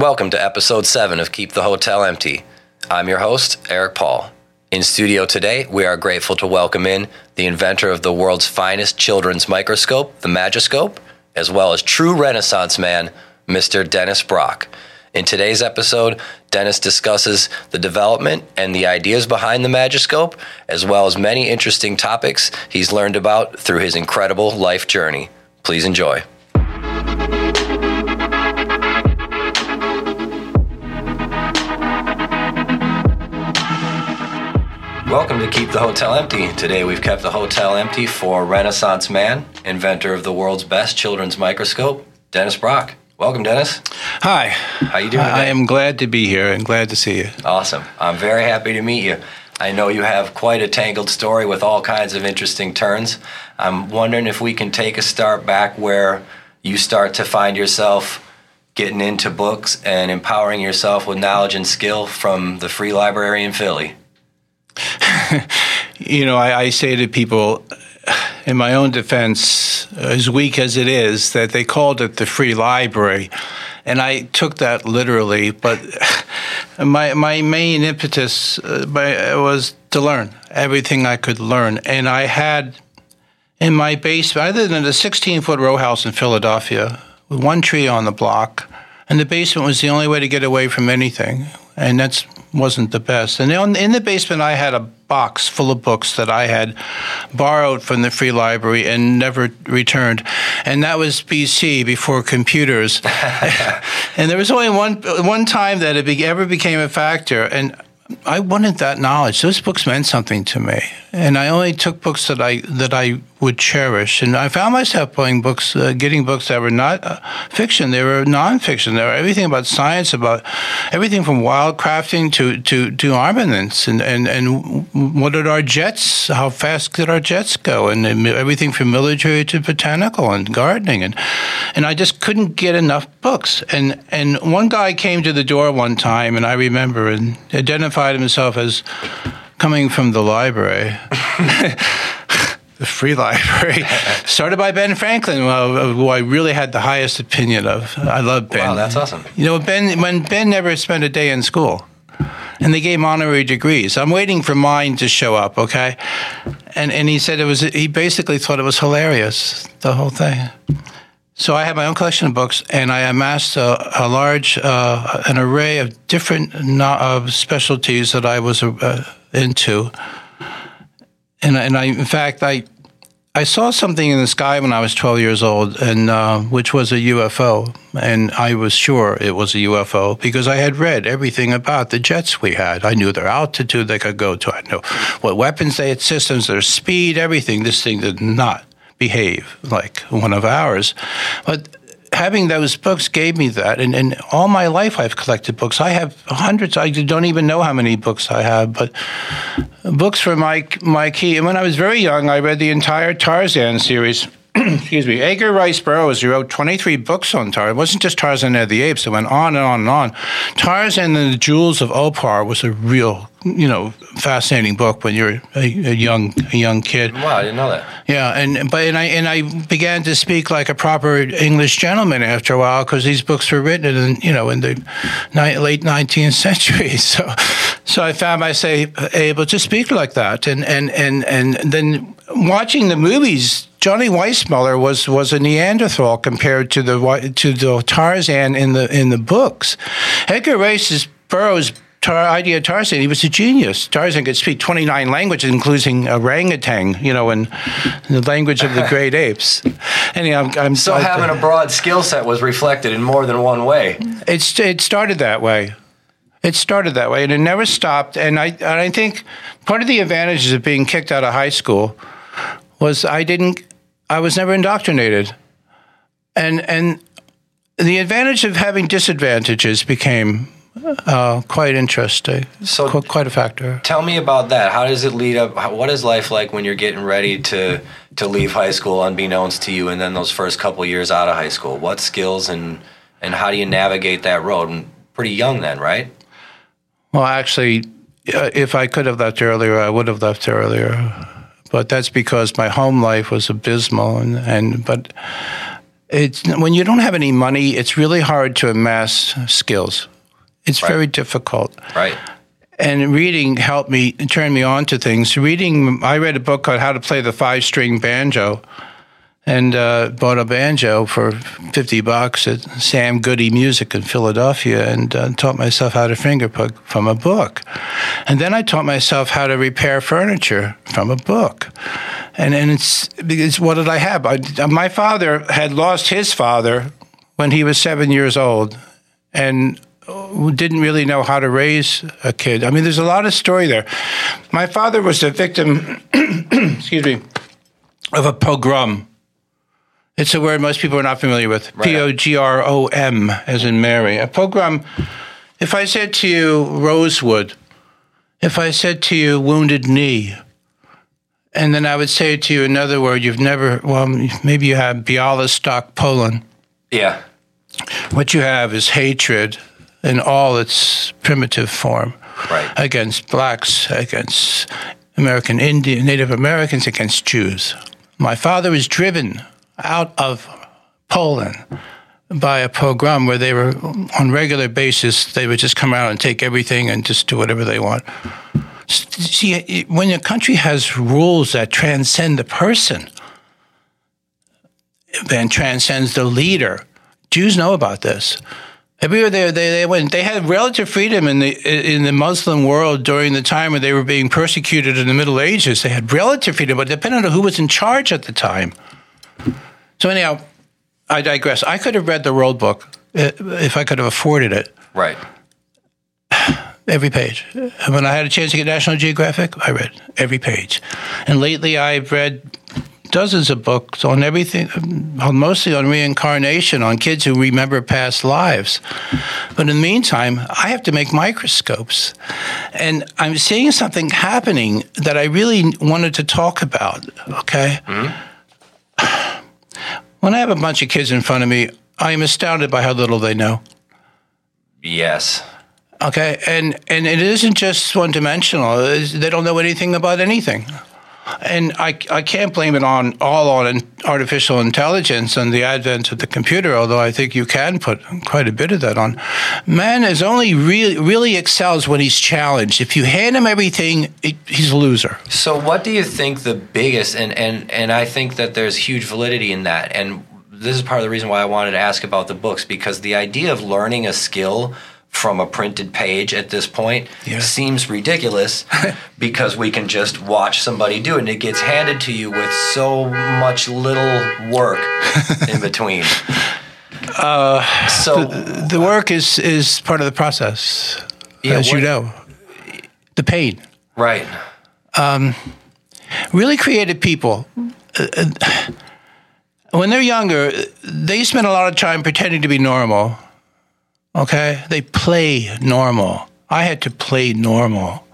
Welcome to episode 7 of Keep the Hotel Empty. I'm your host, Eric Paul. In studio today, we are grateful to welcome in the inventor of the world's finest children's microscope, the Magiscope, as well as true Renaissance man, Mr. Dennis Brock. In today's episode, Dennis discusses the development and the ideas behind the Magiscope, as well as many interesting topics he's learned about through his incredible life journey. Please enjoy. Welcome to Keep the Hotel Empty. Today we've kept the hotel empty for Renaissance man, inventor of the world's best children's microscope, Dennis Brock. Welcome, Dennis. Hi. How you doing? I am glad to be here and glad to see you. Awesome. I'm very happy to meet you. I know you have quite a tangled story with all kinds of interesting turns. I'm wondering if we can take a start back where you start to find yourself getting into books and empowering yourself with knowledge and skill from the Free Library in Philly. You know, I, I, say to people, in my own defense, as weak as it is, that they called it the free library. And I took that literally, but my, my main impetus uh, was to learn everything I could learn. And I had in my basement, other than a 16 foot row house in Philadelphia, with one tree on the block, and the basement was the only way to get away from anything. And that wasn't the best. And in the basement, I had a box full of books that I had borrowed from the free library and never returned. And that was BC before computers. and there was only one one time that it ever became a factor. And I wanted that knowledge. Those books meant something to me, and I only took books that I that I would cherish. And I found myself buying books, uh, getting books that were not uh, fiction; they were nonfiction. They were everything about science, about everything from wildcrafting to to, to armaments, and, and and what did our jets? How fast did our jets go? And everything from military to botanical and gardening, and and I just couldn't get enough books. And and one guy came to the door one time, and I remember and identified himself as coming from the library. the free library, started by Ben Franklin, who I really had the highest opinion of. I love Ben. Wow, that's awesome. You know, Ben when Ben never spent a day in school, and they gave him honorary degrees. I'm waiting for mine to show up, okay? And and he said it was. He basically thought it was hilarious, the whole thing. So I had my own collection of books, and I amassed a, a large, uh, an array of different no- specialties that I was uh, into. And, and I, in fact, I, I saw something in the sky when I was 12 years old, and uh, which was a UFO, and I was sure it was a UFO because I had read everything about the jets we had. I knew their altitude they could go to. I knew what weapons they had, systems, their speed, everything. This thing did not behave like one of ours. But having those books gave me that. And, and all my life I've collected books. I have hundreds. I don't even know how many books I have, but books for my, my key. And when I was very young, I read the entire Tarzan series. excuse me, Edgar Rice Burroughs wrote 23 books on Tarzan. It wasn't just Tarzan and the Apes. It went on and on and on. Tarzan and the Jewels of Opar was a real, you know, fascinating book when you're a, a young a young kid. Wow, I didn't know that. Yeah, and but and I and I began to speak like a proper English gentleman after a while because these books were written in you know in the ni- late 19th century. So so I found myself able to speak like that, and and and and then watching the movies Johnny Weissmuller was was a Neanderthal compared to the to the Tarzan in the in the books. Edgar Rice Burroughs tar, idea of Tarzan. He was a genius. Tarzan could speak 29 languages, including orangutan, you know, and the language of the great apes. Anyhow, I'm, I'm so having a broad skill set was reflected in more than one way. It's it started that way. It started that way, and it never stopped. And I and I think part of the advantages of being kicked out of high school was I didn't. I was never indoctrinated, and and the advantage of having disadvantages became uh, quite interesting. So Qu- quite a factor. Tell me about that. How does it lead up? How, what is life like when you're getting ready to to leave high school, unbeknownst to you, and then those first couple years out of high school? What skills and and how do you navigate that road? And pretty young then, right? Well, actually, uh, if I could have left earlier, I would have left earlier. But that's because my home life was abysmal, and, and but it's when you don't have any money, it's really hard to amass skills. It's Right. very difficult. Right. And reading helped me turn me on to things. Reading, I read a book called How to Play the Five String Banjo, and uh, bought a banjo for fifty bucks at Sam Goody Music in Philadelphia, and uh, taught myself how to finger pick from a book. And then I taught myself how to repair furniture from a book. And and it's because what did I have? I, my father had lost his father when he was seven years old, and didn't really know how to raise a kid. I mean, there's a lot of story there. My father was a victim, excuse me, of a pogrom. It's a word most people are not familiar with. Right. P O G R O M, as in Mary. A pogrom. If I said to you Rosewood, if I said to you Wounded Knee, and then I would say to you another word you've never, well, maybe you have Bialystok, Poland. Yeah. What you have is hatred in all its primitive form Right. against blacks, against American Indian, Native Americans, against Jews. My father was driven out of Poland by a pogrom where they were on regular basis. They would just come out and take everything and just do whatever they want. See, when a country has rules that transcend the person, then transcends the leader. Jews know about this. Everywhere they, they, they went, they had relative freedom in the in the Muslim world during the time when they were being persecuted in the Middle Ages. They had relative freedom, but depending on who was in charge at the time. So anyhow, I digress. I could have read the World Book uh, if I could have afforded it, Right. every page. And when I had a chance to get National Geographic, I read every page. And lately, I've read dozens of books on everything, mostly on reincarnation, on kids who remember past lives. But in the meantime, I have to make microscopes. And I'm seeing something happening that I really wanted to talk about, okay? When I have a bunch of kids in front of me, I am astounded by how little they know. Yes. Okay, and and it isn't just one dimensional. They don't know anything about anything, and I I can't blame it on all on artificial intelligence and the advent of the computer. Although I think you can put quite a bit of that on. Man is only really really excels when he's challenged. If you hand him everything, he- he's a loser. So what do you think the biggest and and and I think that there's huge validity in that and this is part of the reason why I wanted to ask about the books because the idea of learning a skill from a printed page at this point Yeah. seems ridiculous because we can just watch somebody do it and it gets handed to you with so much little work in between. so The work is is part of the process, Yeah, as you know. The pain. right. really creative people uh, uh, when they're younger they spend a lot of time pretending to be normal okay? They play normal. I had to play normal.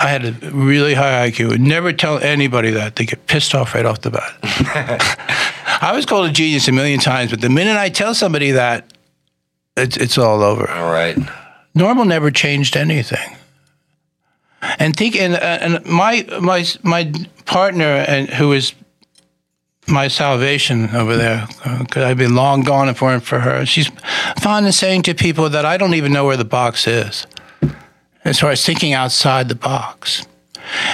I had a really high iq would never tell anybody that. They get pissed off right off the bat. I was called a genius a million times but the minute i tell somebody that it's, it's all over. All right. normal never changed anything. And think, and, uh, and my my my partner, and who is my salvation over there, because I've been long gone if it weren't for her. She's fond of saying to people that I don't even know where the box is, as far as thinking outside the box.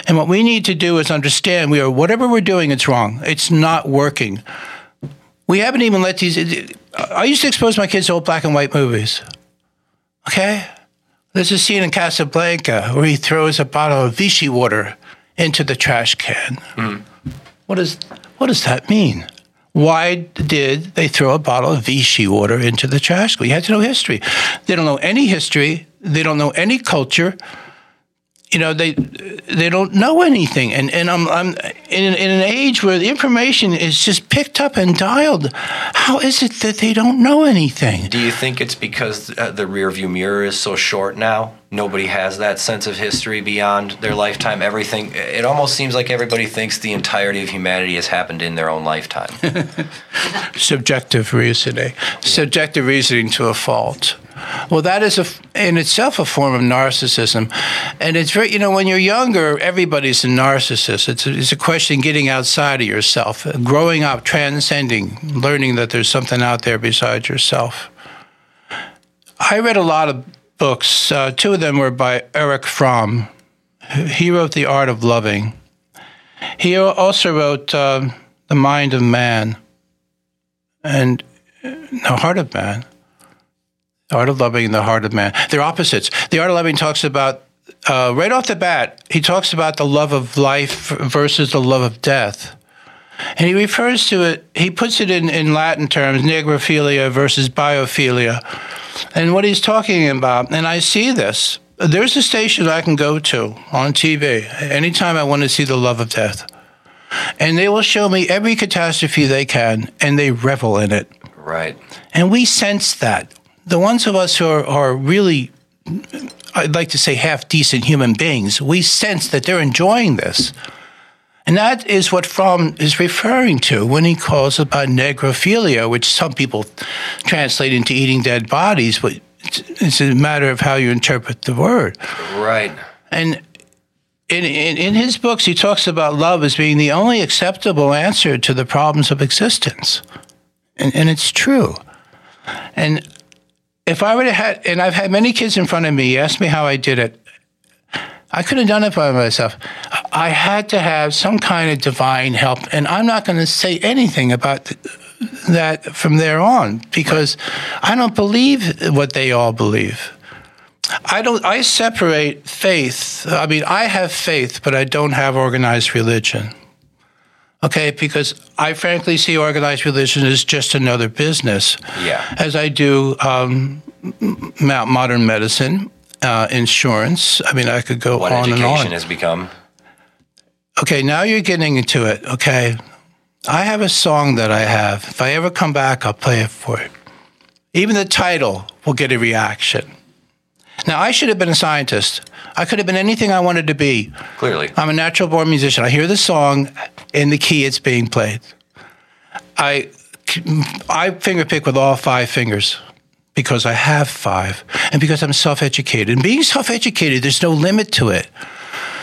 And what we need to do is understand we are whatever we're doing, it's wrong. It's not working. We haven't even let these. I used to expose my kids to old black and white movies. Okay? There's a scene in Casablanca where he throws a bottle of Vichy water into the trash can. Mm. What, is, what does that mean? Why did they throw a bottle of Vichy water into the trash? You have to know history. They don't know any history. They don't know any culture. You know, they they don't know anything, and and I'm I'm in, in an age where the information is just picked up and dialed. How is it that they don't know anything? Do you think it's because uh, the rearview mirror is so short now? Nobody has that sense of history beyond their lifetime. Everything, it almost seems like everybody thinks the entirety of humanity has happened in their own lifetime. subjective reasoning, subjective reasoning to a fault. Well, that is a, in itself a form of narcissism, and it's very you know when you're younger, everybody's a narcissist. It's a, it's a question getting outside of yourself, growing up, transcending, learning that there's something out there besides yourself. I read a lot of books. Uh, two of them were by Erich Fromm. He wrote The Art of Loving. He also wrote uh, The Mind of Man and uh, The Heart of Man. The Art of Loving and The Heart of Man. They're opposites. The Art of Loving talks about, uh, right off the bat, he talks about the love of life versus the love of death. And he refers to it, he puts it in, in Latin terms, necrophilia versus biophilia. And what he's talking about, and I see this, there's a station I can go to on TV anytime I want to see the love of death. And they will show me every catastrophe they can, and they revel in it. Right. And we sense that. The ones of us who are, are really, I'd like to say, half decent human beings, we sense that they're enjoying this. And that is what Fromm is referring to when he calls about necrophilia, which some people translate into eating dead bodies, but it's a matter of how you interpret the word. Right. And in, in, in, his books, he talks about love as being the only acceptable answer to the problems of existence. And, and it's true. And if I would have had, and I've had many kids in front of me ask me how I did it, I couldn't have done it by myself. I had to have some kind of divine help, and I'm not going to say anything about that from there on because I don't believe what they all believe. I don't. I separate faith. I mean, I have faith, but I don't have organized religion. Okay, because I frankly see organized religion as just another business. Yeah. As I do um, modern medicine, uh, insurance. I mean, I could go what on and on. education has become. Okay, now you're getting into it. Okay, I have a song that I have. If I ever come back, I'll play it for you. Even the title will get a reaction. Now, I should have been a scientist. I could have been anything I wanted to be. Clearly. I'm a natural born musician. I hear the song in the key it's being played. I, I fingerpick with all five fingers because I have five and because I'm self educated. And being self educated, there's no limit to it.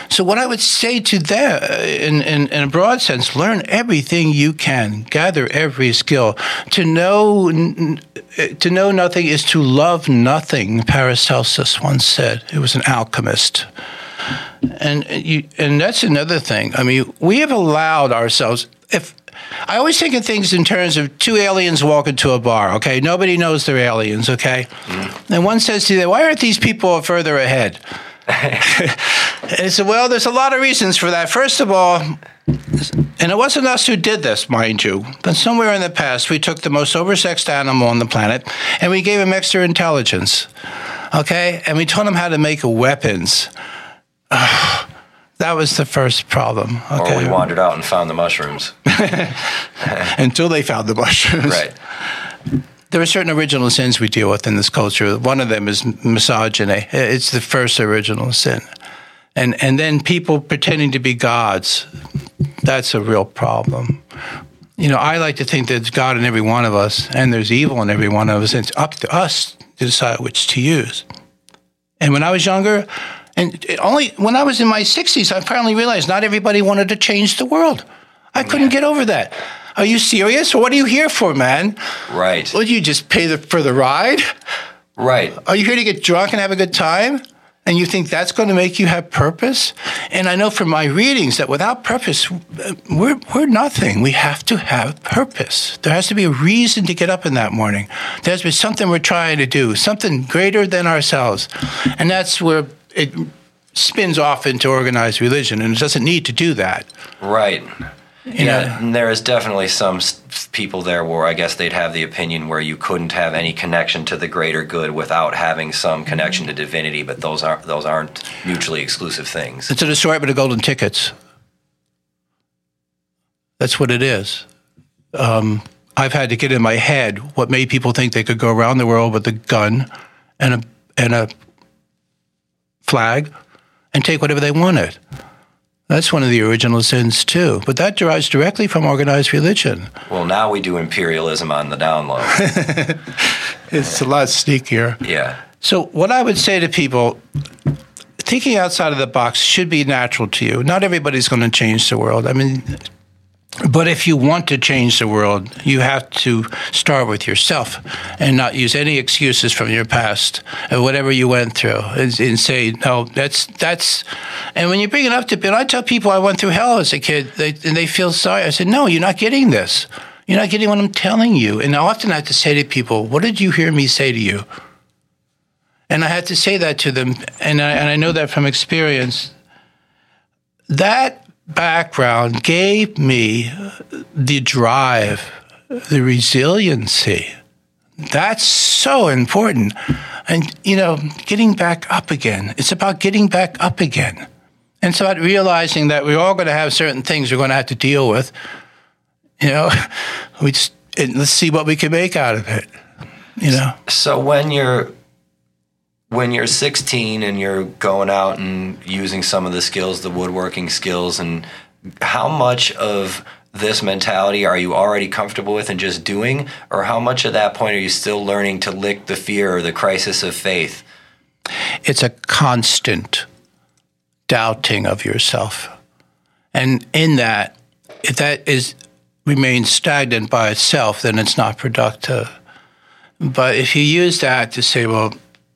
So, what I would say to them, uh, in, in, in, a broad sense, learn everything you can, gather every skill. To know, uh, to know nothing is to love nothing, Paracelsus once said. He was an alchemist. And, uh, you, and that's another thing. I mean, we have allowed ourselves, if I always think of things in terms of two aliens walk into a bar, okay? Nobody knows they're aliens, okay? Mm. And one says to you, why aren't these people further ahead? and said, well, there's a lot of reasons for that. First of all, and it wasn't us who did this, mind you, but somewhere in the past, we took the most oversexed animal on the planet and we gave him extra intelligence, okay? And we taught him how to make weapons. That was the first problem. Okay. Or we wandered out and found the mushrooms. Until they found the mushrooms. Right. There are certain original sins we deal with in this culture. One of them is misogyny. It's the first original sin. And, and then people pretending to be gods. That's a real problem. You know, I like to think there's God in every one of us, and there's evil in every one of us. And it's up to us to decide which to use. And when I was younger, and only when I was in my 60s, I finally realized not everybody wanted to change the world. I couldn't get over that. Are you serious? What are you here for, man? Right. Would you just pay the, for the ride? Right. Are you here to get drunk and have a good time? And you think that's going to make you have purpose? And I know from my readings that without purpose, uh, we're, we're nothing. We have to have purpose. There has to be a reason to get up in that morning. There has to be something we're trying to do, something greater than ourselves. And that's where it spins off into organized religion, and it doesn't need to do that. Right. You yeah, know, there is definitely some people there where I guess they'd have the opinion where you couldn't have any connection to the greater good without having some connection to divinity, but those aren't those aren't mutually exclusive things. It's an assortment of golden tickets. That's what it is. Um, I've had to get in my head what made people think they could go around the world with a gun and a and a flag and take whatever they wanted. That's one of the original sins, too. But that derives directly from organized religion. Well, now we do imperialism on the down low. it's a lot sneakier. Yeah. So, what I would say to people thinking outside of the box should be natural to you. Not everybody's going to change the world. I mean, but if you want to change the world, you have to start with yourself and not use any excuses from your past or whatever you went through and, and say, no, that's, that's, and when you bring it up to people, I tell people I went through hell as a kid they, and they feel sorry. I said, no, you're not getting this. You're not getting what I'm telling you. And I often have to say to people, what did you hear me say to you? And I had to say that to them. And I, and I know that from experience. That background gave me the drive, the resiliency. That's so important. And, you know, getting back up again. It's about getting back up again. And it's about realizing that we're all going to have certain things we're going to have to deal with. You know, we just, let's see what we can make out of it. You know. So when you're when you're 16 and you're going out and using some of the skills, the woodworking skills, and how much of this mentality are you already comfortable with and just doing, or how much at that point are you still learning to lick the fear or the crisis of faith? It's a constant doubting of yourself. And in that, if that is remains stagnant by itself, then it's not productive. But if you use that to say, well,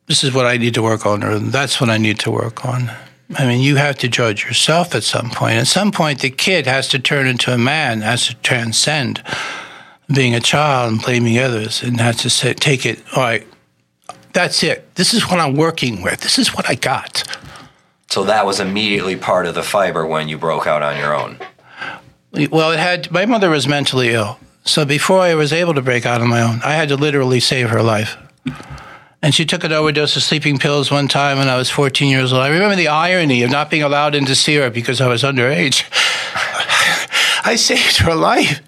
this is what I need to work on, or that's what I need to work on. I mean, you have to judge yourself at some point. At some point, the kid has to turn into a man, has to transcend being a child and blaming others, and has to say, take it, all right, that's it. This is what I'm working with. This is what I got. So that was immediately part of the fiber when you broke out on your own. Well, it had, my mother was mentally ill. So before I was able to break out on my own, I had to literally save her life. And she took an overdose of sleeping pills one time when I was 14 years old. I remember the irony of not being allowed in to see her because I was underage. I saved her life.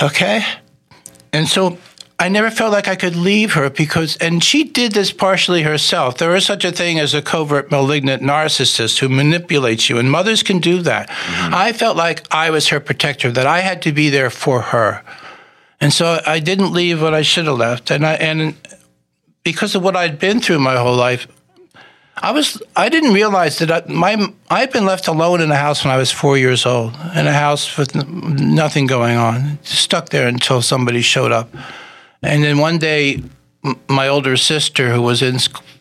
Okay? And so I never felt like I could leave her because, and she did this partially herself. There is such a thing as a covert malignant narcissist who manipulates you, and mothers can do that. Mm-hmm. I felt like I was her protector, that I had to be there for her. And so I didn't leave what I should have left. And I, and because of what I'd been through my whole life, I was I didn't realize that I, my I'd been left alone in a house when I was four years old, in a house with nothing going on, stuck there until somebody showed up, and then one day, my older sister, who was in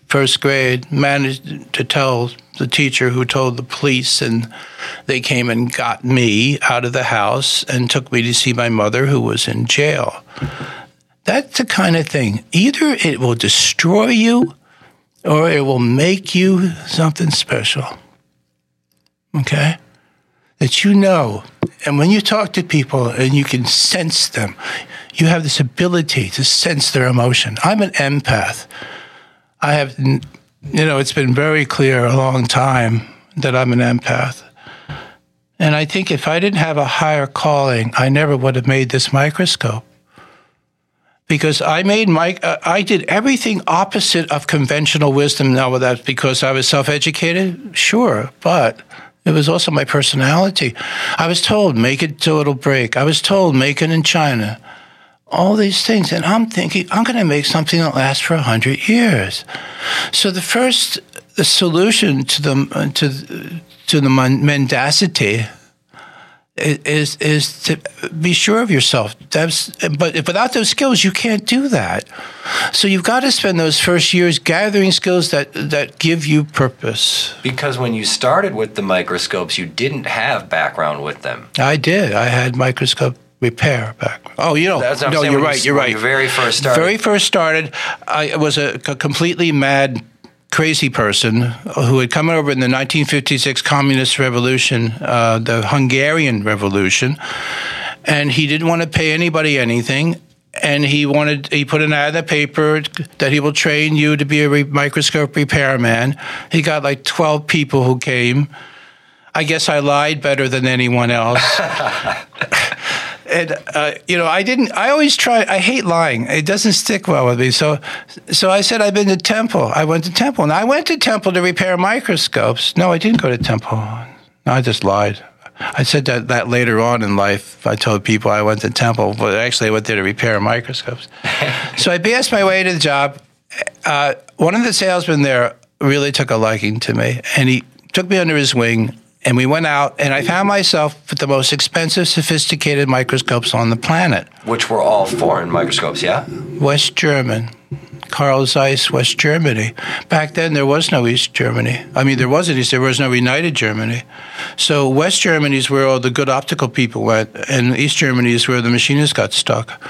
first grade, managed to tell the teacher who told the police, and they came and got me out of the house and took me to see my mother, who was in jail. That's the kind of thing. Either it will destroy you or it will make you something special. Okay? That you know. And when you talk to people and you can sense them, you have this ability to sense their emotion. I'm an empath. I have, you know, it's been very clear a long time that I'm an empath. And I think if I didn't have a higher calling, I never would have made this microscope because I made my uh, I did everything opposite of conventional wisdom. Now, that because I was self-educated, sure, but it was also my personality. I was told make it till it'll break. I was told make it in China. All these things, and I'm thinking I'm going to make something that lasts for a hundred years. So the first the solution to the to to the mendacity is is to be sure of yourself. That's, but without those skills, you can't do that. So you've got to spend those first years gathering skills that that give you purpose. Because when you started with the microscopes, you didn't have background with them. I did. I had microscope repair background. Oh, you know, no, you're right. You, are right. You very first started. Very first started. I was a, a completely mad crazy person who had come over in the 1956 Communist Revolution, uh, the Hungarian Revolution, and he didn't want to pay anybody anything. And he wanted, he put an ad in the paper that he will train you to be a re- microscope repairman. He got like 12 people who came. I guess I lied better than anyone else. and uh, you know, I didn't. I always try. I hate lying. It doesn't stick well with me. So, so I said I've been to Temple. I went to Temple, and I went to Temple to repair microscopes. No, I didn't go to Temple. No, I just lied. I said that, that later on in life. I told people I went to Temple, but actually I went there to repair microscopes. so I passed my way to the job. Uh, one of the salesmen there really took a liking to me, and he took me under his wing. And we went out, and I found myself with the most expensive, sophisticated microscopes on the planet. Which were all foreign microscopes, yeah? West German. Carl Zeiss, West Germany. Back then, there was no East Germany. I mean, there was not East, there was no United Germany. So, West Germany is where all the good optical people went, and East Germany is where the machinists got stuck.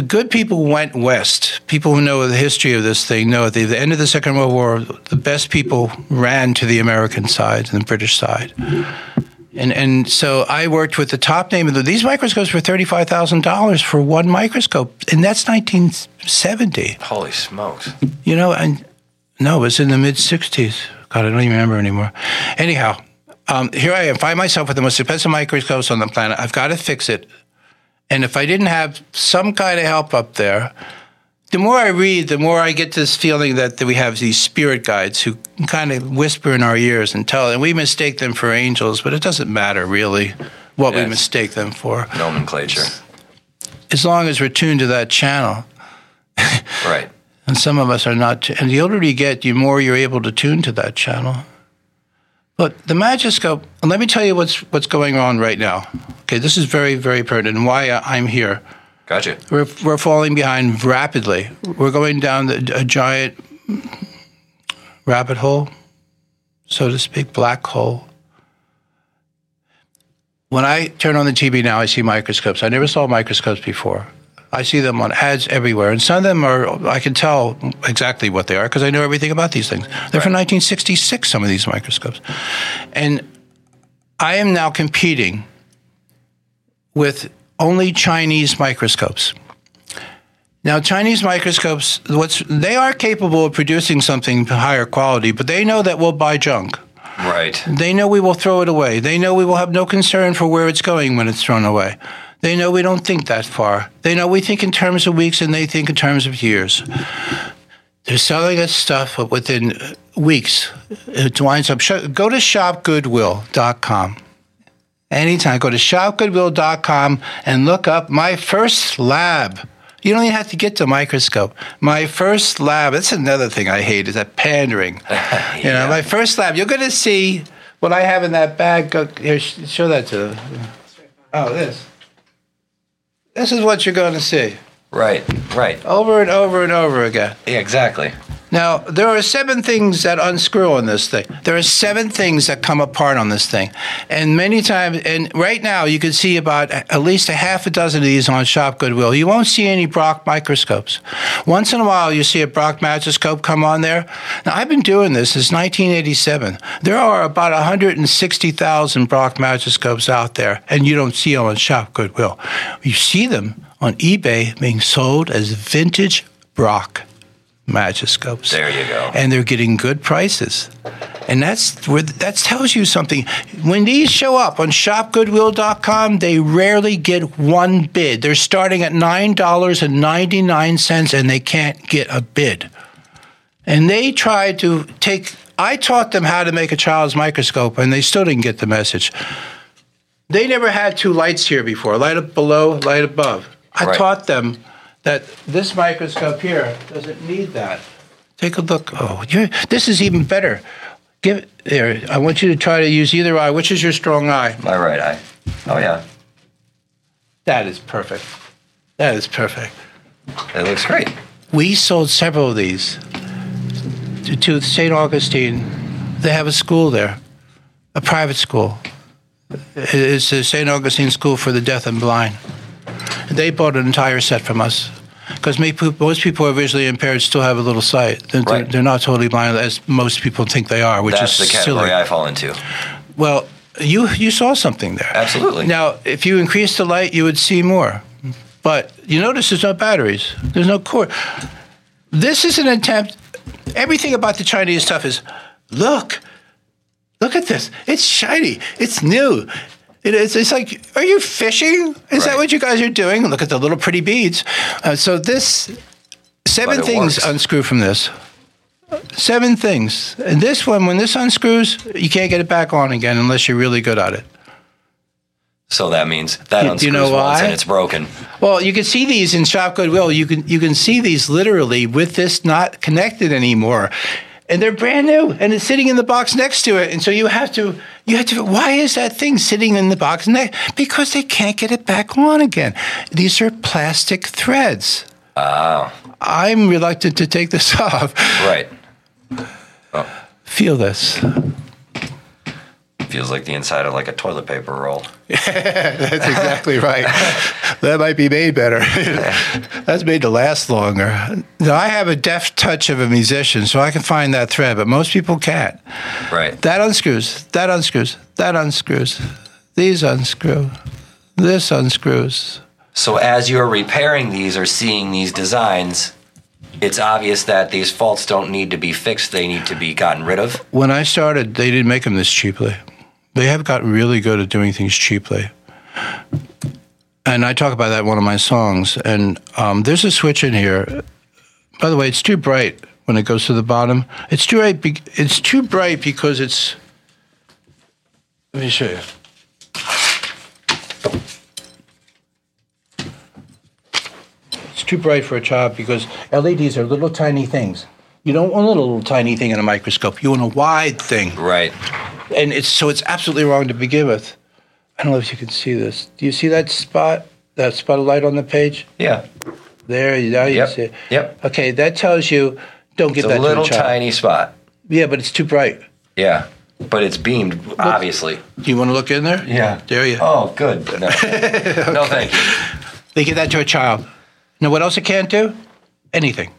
The good people went west. People who know the history of this thing know at the, the end of the Second World War, the best people ran to the American side and the British side. And and so I worked with the top name of the, these microscopes were thirty five thousand dollars for one microscope, and that's nineteen seventy. Holy smokes! You know, and no, it was in the mid '60s. God, I don't even remember anymore. Anyhow, um, here I am, find myself with the most expensive microscopes on the planet. I've got to fix it, and if I didn't have some kind of help up there, the more I read, the more I get this feeling that, that we have these spirit guides who kind of whisper in our ears and tell, and we mistake them for angels, but it doesn't matter really what Yes. we mistake them for, Nomenclature. as long as we're tuned to that channel. Right. And some of us are not. And the older you get, the more you're able to tune to that channel. But the Magiscope, and let me tell you what's what's going on right now. Okay, this is very, very pertinent and why I'm here. Gotcha. We're, we're falling behind rapidly. We're going down the, a giant rabbit hole, so to speak, black hole. When I turn on the TV now, I see microscopes. I never saw microscopes before. I see them on ads everywhere, and some of them are. I can tell exactly what they are because I know everything about these things. They're from 1966. Some of these microscopes, and I am now competing with only Chinese microscopes. Now, Chinese microscopes, what's they are capable of producing something higher quality, but they know that we'll buy junk. Right. They know we will throw it away. They know we will have no concern for where it's going when it's thrown away. They know we don't think that far. They know we think in terms of weeks and they think in terms of years. They're selling us stuff but within uh, weeks. It winds up. Go to shopgoodwill.com. Anytime, go to shopgoodwill.com and look up my first lab. You don't even have to get the microscope. My first lab. That's another thing I hate is that pandering. You know, my first lab. You're going to see what I have in that bag. Go, here, show that to. them. Oh, this. This is what you're going to see Right. Right. over and over and over again. Yeah, exactly. Now, there are seven things that unscrew on this thing. There are seven things that come apart on this thing. And many times, and right now, you can see about at least a half a dozen of these on Shop Goodwill. You won't see any Brock microscopes. Once in a while, you see a Brock microscope come on there. Now, I've been doing this since 1987. There are about 160,000 Brock microscopes out there, and you don't see them on Shop Goodwill. You see them on eBay being sold as vintage Brock magiscopes There you go. and they're getting good prices. And that's where that tells you something. When these show up on shopgoodwill.com, they rarely get one bid. They're starting at $9.99 and they can't get a bid. And they tried to take I taught them how to make a child's microscope and they still didn't get the message. They never had two lights here before, light up below, light above. I Right. taught them that this microscope here doesn't need that. Take a look. Oh, you this is even better. Give it there. I want you to try to use either eye. Which is your strong eye? My right eye. Oh yeah. That is perfect. That is perfect. It looks great. We sold several of these to, to St. Augustine. They have a school there, a private school. It's the St. Augustine School for the Deaf and Blind. They bought an entire set from us because most people who are visually impaired still have a little sight. They're, Right. they're not totally blind as most people think they are, which That's the is category silly. I fall into. Well, you you saw something there. Absolutely. Now, if you increase the light, you would see more. But you notice there's no batteries. There's no cord. This is an attempt. Everything about the Chinese stuff is, look, look at this. It's shiny. It's new. It is. It's like, are you fishing? Is that what you guys are doing? Look at the little pretty beads. Uh, so this seven things works. unscrew from this. Seven things. And this one, when this unscrews, you can't get it back on again unless you're really good at it. So that means that You- unscrews you know once and it's broken. Well, you can see these in Shop Goodwill. You can you can see these literally with this not connected anymore. And they're brand new and it's sitting in the box next to it. And so you have to you have to why is that thing sitting in the box next? Because they can't get it back on again. These are plastic threads. Oh, I'm reluctant to take this off. right. Oh. Feel this. Feels like the inside of like a toilet paper roll. Yeah, That's exactly right. that might be made better. That's made to last longer. Now, I have a deft touch of a musician, so I can find that thread, but most people can't. Right. That unscrews, that unscrews, that unscrews, these unscrew, this unscrews. So as you're repairing these or seeing these designs, it's obvious that these faults don't need to be fixed. They need to be gotten rid of. When I started, they didn't make them this cheaply. They have gotten really good at doing things cheaply. And I talk about that in one of my songs. And um, there's a switch in here. By the way, it's too bright when it goes to the bottom. It's too bright. Be- it's too bright because it's. Let me show you. It's too bright for a child because LEDs are little tiny things. You don't want a little tiny thing in a microscope. You want a wide thing Right. And it's so it's absolutely wrong to begin with. I don't know if you can see this. Do you see that spot? That spot of light on the page? Yeah. There, you now you Yep. see it. Yep. Okay, that tells you don't give It's that a little to a child. tiny spot. Yeah, but it's too bright. Yeah. But it's beamed, obviously. Do you want to look in there? Yeah. There you. Oh, good. No, no thank you. They give that to a child. Know what else it can't do? Anything.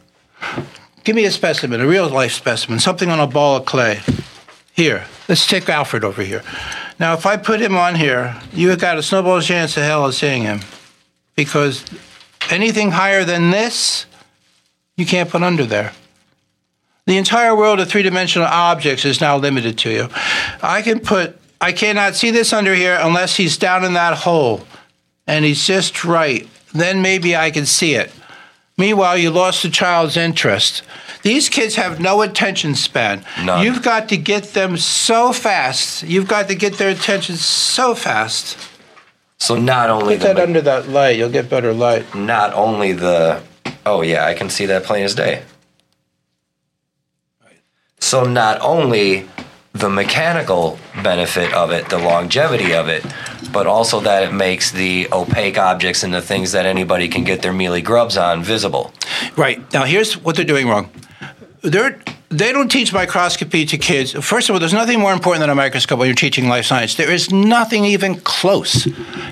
Give me a specimen, a real life specimen, something on a ball of clay. Here, let's take Alfred over here. Now, if I put him on here, you have got a snowball's chance of hell of seeing him. Because anything higher than this, you can't put under there. The entire world of three dimensional objects is now limited to you. I can put, I cannot see this under here unless he's down in that hole and he's just right. Then maybe I can see it. Meanwhile, you lost the child's interest. These kids have no attention span. None. You've got to get them so fast. You've got to get their attention so fast. So not only Put that under that light. You'll get better light. not only the oh yeah, I can see that plain as day. So not only the mechanical benefit of it, the longevity of it, but also that it makes the opaque objects and the things that anybody can get their mealy grubs on visible. Right. Now, here's what they're doing wrong. They're, they don't teach microscopy to kids. First of all, there's nothing more important than a microscope when you're teaching life science. There is nothing even close.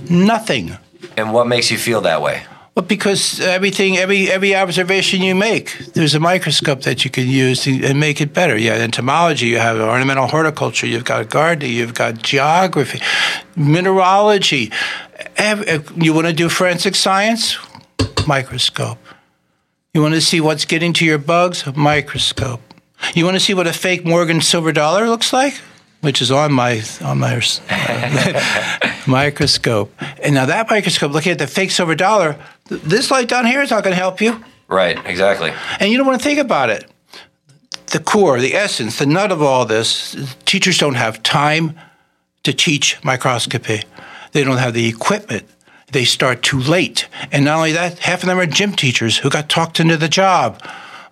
Nothing. And what makes you feel that way? Well, because everything, every every observation you make, there's a microscope that you can use to, and make it better. You have entomology, you have ornamental horticulture, you've got gardening, you've got geography, mineralogy. Ev- ev- You want to do forensic science? Microscope. You want to see what's getting to your bugs? Microscope. You want to see what a fake Morgan silver dollar looks like? Which is on my on my microscope. And now that microscope, looking at the fake silver dollar, th- this light down here is not going to help you. Right, exactly. And you don't want to think about it. The core, the essence, the nut of all this, teachers don't have time to teach microscopy. They don't have the equipment. They start too late. And not only that, half of them are gym teachers who got talked into the job.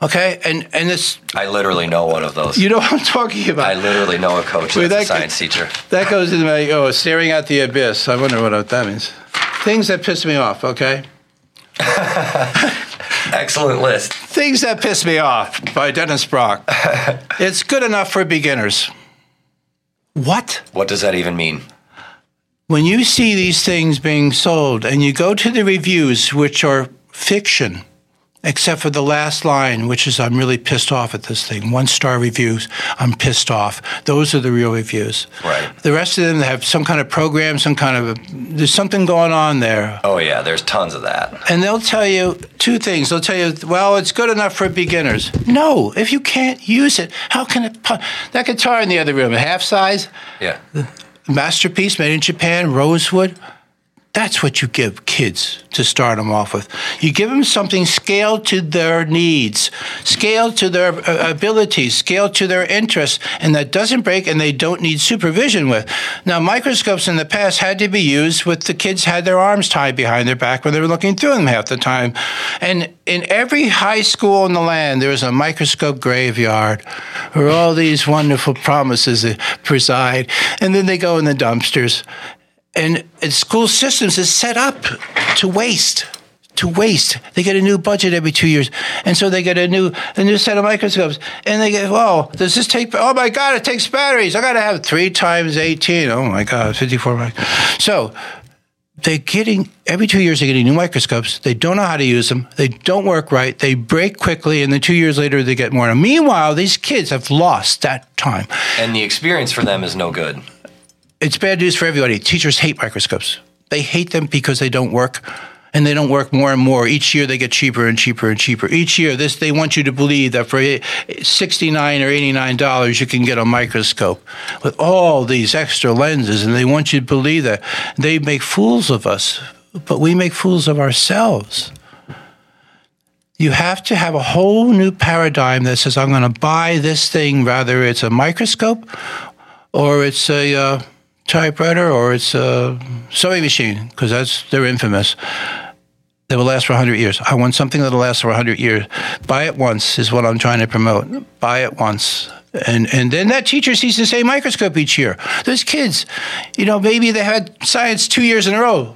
Okay? And and this I literally know one of those. you know what I'm talking about. I literally know a coach Wait, that's a science teacher. That goes into my oh, staring at the abyss. I wonder what that means. Things that piss me off, okay? Excellent list. Things that piss me off by Dennis Brock. it's good enough for beginners. What? What does that even mean? When you see these things being sold and you go to the reviews, which are fiction, except for the last line, which is I'm really pissed off at this thing. One star reviews, I'm pissed off. Those are the real reviews. Right. The rest of them have some kind of program, some kind of a, there's something going on there. Oh yeah, there's tons of that. And they'll tell you two things. They'll tell you, well, it's good enough for beginners. No, if you can't use it, how can it? That guitar in the other room, a half size, Yeah. Masterpiece made in Japan, rosewood. That's what you give kids to start them off with. You give them something scaled to their needs, scaled to their uh, abilities, scaled to their interests, and that doesn't break and they don't need supervision with. Now, microscopes in the past had to be used with the kids had their arms tied behind their back when they were looking through them half the time. And in every high school in the land, there is a microscope graveyard where all these wonderful promises preside. And then they go in the dumpsters and, and school systems is set up to waste to waste. They get a new budget every two years, and so they get a new a new set of microscopes, and they get, well, does this take? Oh my God, it takes batteries. I got to have three times eighteen. Oh my God, fifty four. So they're getting every two years they're getting new microscopes. They don't know how to use them. They don't work right. They break quickly, and then two years later they get more. meanwhile, these kids have lost that time, and the experience for them is no good it's bad news for everybody. Teachers hate microscopes. They hate them because they don't work and they don't work more and more. Each year they get cheaper and cheaper and cheaper. Each year, this they want you to believe that for sixty-nine or eighty-nine dollars you can get a microscope with all these extra lenses, and they want you to believe that they make fools of us, but we make fools of ourselves. You have to have a whole new paradigm that says, "I'm going to buy this thing, whether it's a microscope or it's a." Uh, typewriter or it's a sewing machine because that's they're infamous. They will last for 100 years. I want something that'll last for 100 years. Buy it once is what I'm trying to promote. Buy it once. And, and then that teacher sees the same microscope each year. Those kids, you know, maybe they had science two years in a row.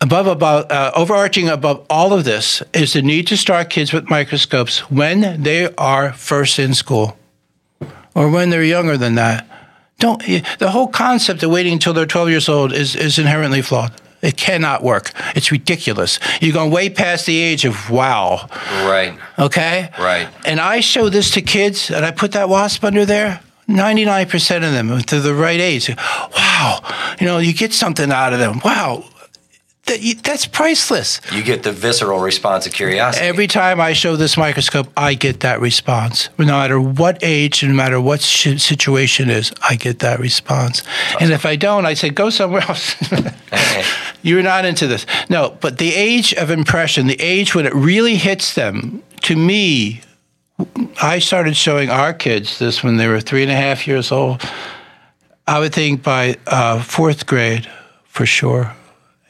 Above, about uh, overarching above all of this is the need to start kids with microscopes when they are first in school or when they're younger than that don't eh, the whole concept of waiting until they're 12 years old is, is inherently flawed. It cannot work. It's ridiculous. You're going way past the age of wow. Right. Okay? Right. And I show this to kids and I put that wasp under there. 99% of them to the right age. Wow. You know, you get something out of them. Wow that, that's priceless. You get the visceral response of curiosity. Every time I show this microscope, I get that response. No matter what age, no matter what situation is, I get that response. Awesome. And if I don't, I say, go somewhere else. You're not into this. No, but the age of impression, the age when it really hits them, to me, I started showing our kids this when they were three and a half years old. I would think by uh, fourth grade, for sure.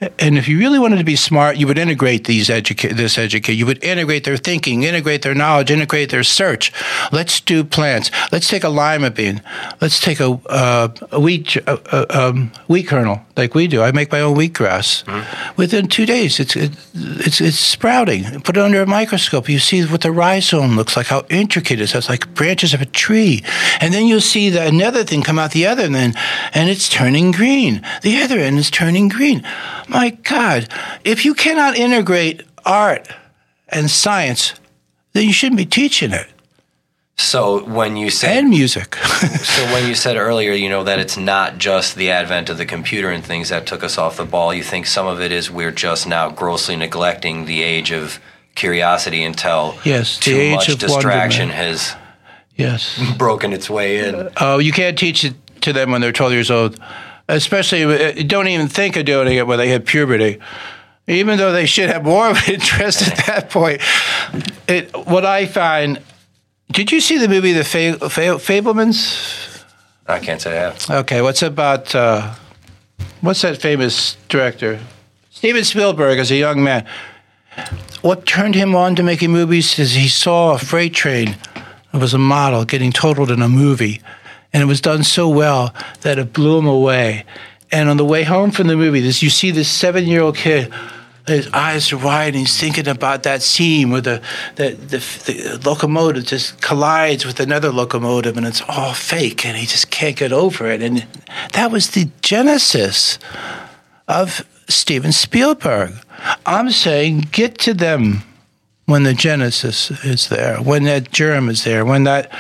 And if you really wanted to be smart, you would integrate these educate this educate. You would integrate their thinking, integrate their knowledge, integrate their search. Let's do plants. Let's take a lima bean. Let's take a, uh, a wheat uh, um, wheat kernel like we do. I make my own wheatgrass. Mm-hmm. Within two days, it's it, it's it's sprouting. Put it under a microscope. You see what the rhizome looks like. How intricate it is. It's like branches of a tree. And then you'll see the, another thing come out the other end, and it's turning green. The other end is turning green my God, if you cannot integrate art and science, then you shouldn't be teaching it. So when you said and music. so when you said earlier, you know that it's not just the advent of the computer and things that took us off the ball. You think some of it is we're just now grossly neglecting the age of curiosity until yes, too much distraction has yes broken its way in. Oh, uh, you can't teach it to them when they're 12 years old especially uh, don't even think of doing it when they hit puberty. Even though they should have more of an interest at that point. It, what I find, did you see the movie The Fa- Fa- Fabelmans? I can't say I have. Okay, what's about, uh, what's that famous director? Steven Spielberg as a young man. What turned him on to making movies is he saw a freight train. It was a model getting totaled in a movie and it was done so well that it blew him away. And on the way home from the movie, this you see this seven-year-old kid. His eyes are wide, and he's thinking about that scene where the, the, the, the locomotive just collides with another locomotive, and it's all fake, and he just can't get over it. And that was the genesis of Steven Spielberg. I'm saying, get to them when the genesis is there, when that germ is there, when that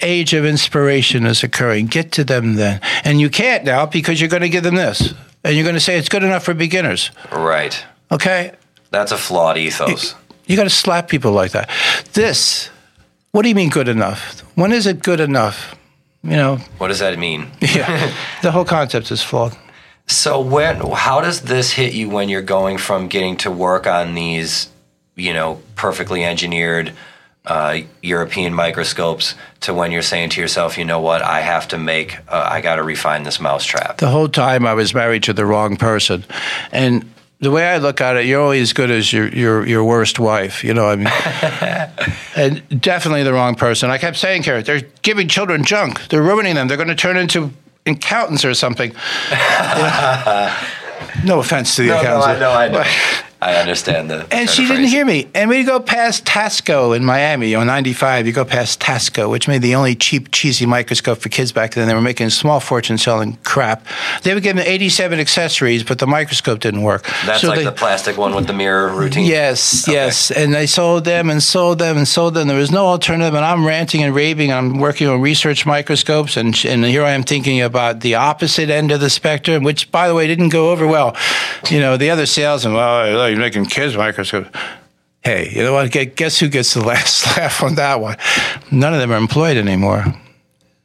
age of inspiration is occurring. Get to them then. And you can't now because you're going to give them this. And you're going to say it's good enough for beginners. Right. Okay? That's a flawed ethos. You, you got to slap people like that. This, what do you mean good enough? When is it good enough? You know. What does that mean? yeah. The whole concept is flawed. So when how does this hit you when you're going from getting to work on these, you know, perfectly engineered uh, European microscopes to when you're saying to yourself, you know what, I have to make, uh, I got to refine this mousetrap. The whole time I was married to the wrong person, and the way I look at it, you're only as good as your your, your worst wife. You know, I mean, and definitely the wrong person. I kept saying, Karen, they're giving children junk. They're ruining them. They're going to turn into accountants or something. no offense to the No, no. I know, I know. I understand the. And she didn't hear me. And we'd go past Tasco in Miami on 95. You go past Tasco, which made the only cheap, cheesy microscope for kids back then. They were making a small fortune selling crap. They would give them 87 accessories, but the microscope didn't work. That's So like they- the plastic one with the mirror routine. Yes, Okay. yes. And they sold them and sold them and sold them. There was no alternative. And I'm ranting and raving. I'm working on research microscopes. And, and here I am thinking about the opposite end of the spectrum, which, by the way, didn't go over well. You know, the other salesman, well, you're making kids microscopes. Hey, you know what? Guess who gets the last laugh on that one? None of them are employed anymore.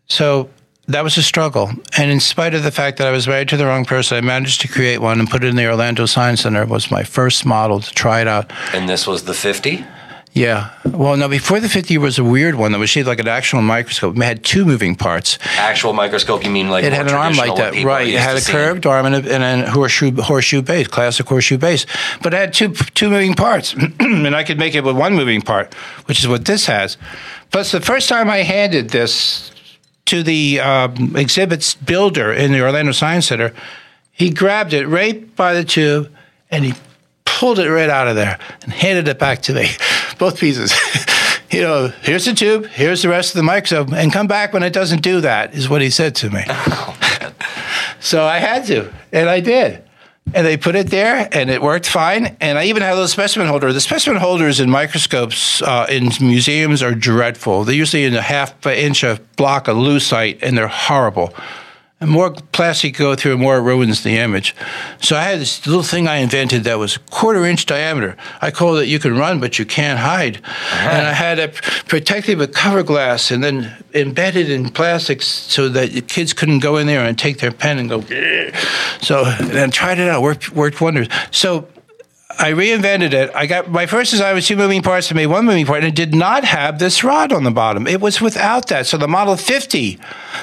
So that was a struggle. And in spite of the fact that I was married to the wrong person, I managed to create one and put it in the Orlando Science Center. It was my first model to try it out. And this was the 50? Yeah. Well, no, before the 50 was a weird one that was shaped like an actual microscope. It had two moving parts. Actual microscope, you mean like It had an arm like that, right? It had a curved arm and a, and a horseshoe horseshoe base, classic horseshoe base. But it had two two moving parts, and I could make it with one moving part, which is what this has. Plus, the first time I handed this to the um, exhibits builder in the Orlando Science Center, he grabbed it right by the tube and he pulled it right out of there and handed it back to me, both pieces. you know, here's the tube, here's the rest of the microscope, and come back when it doesn't do that, is what he said to me. so I had to, and I did. And they put it there, and it worked fine. And I even had a little specimen holder. The specimen holders in microscopes uh, in museums are dreadful. They're usually in a half inch of block of lucite, and they're horrible. And more plastic go through, more it ruins the image. So I had this little thing I invented that was a quarter inch diameter. I called it "You can run, but you can't hide." Uh-huh. And I had it protected with cover glass, and then embedded in plastics so that the kids couldn't go in there and take their pen and go. So and tried it out, worked worked wonders. So I reinvented it. I got my first design was two moving parts. I made one moving part, and it did not have this rod on the bottom. It was without that. So the Model 50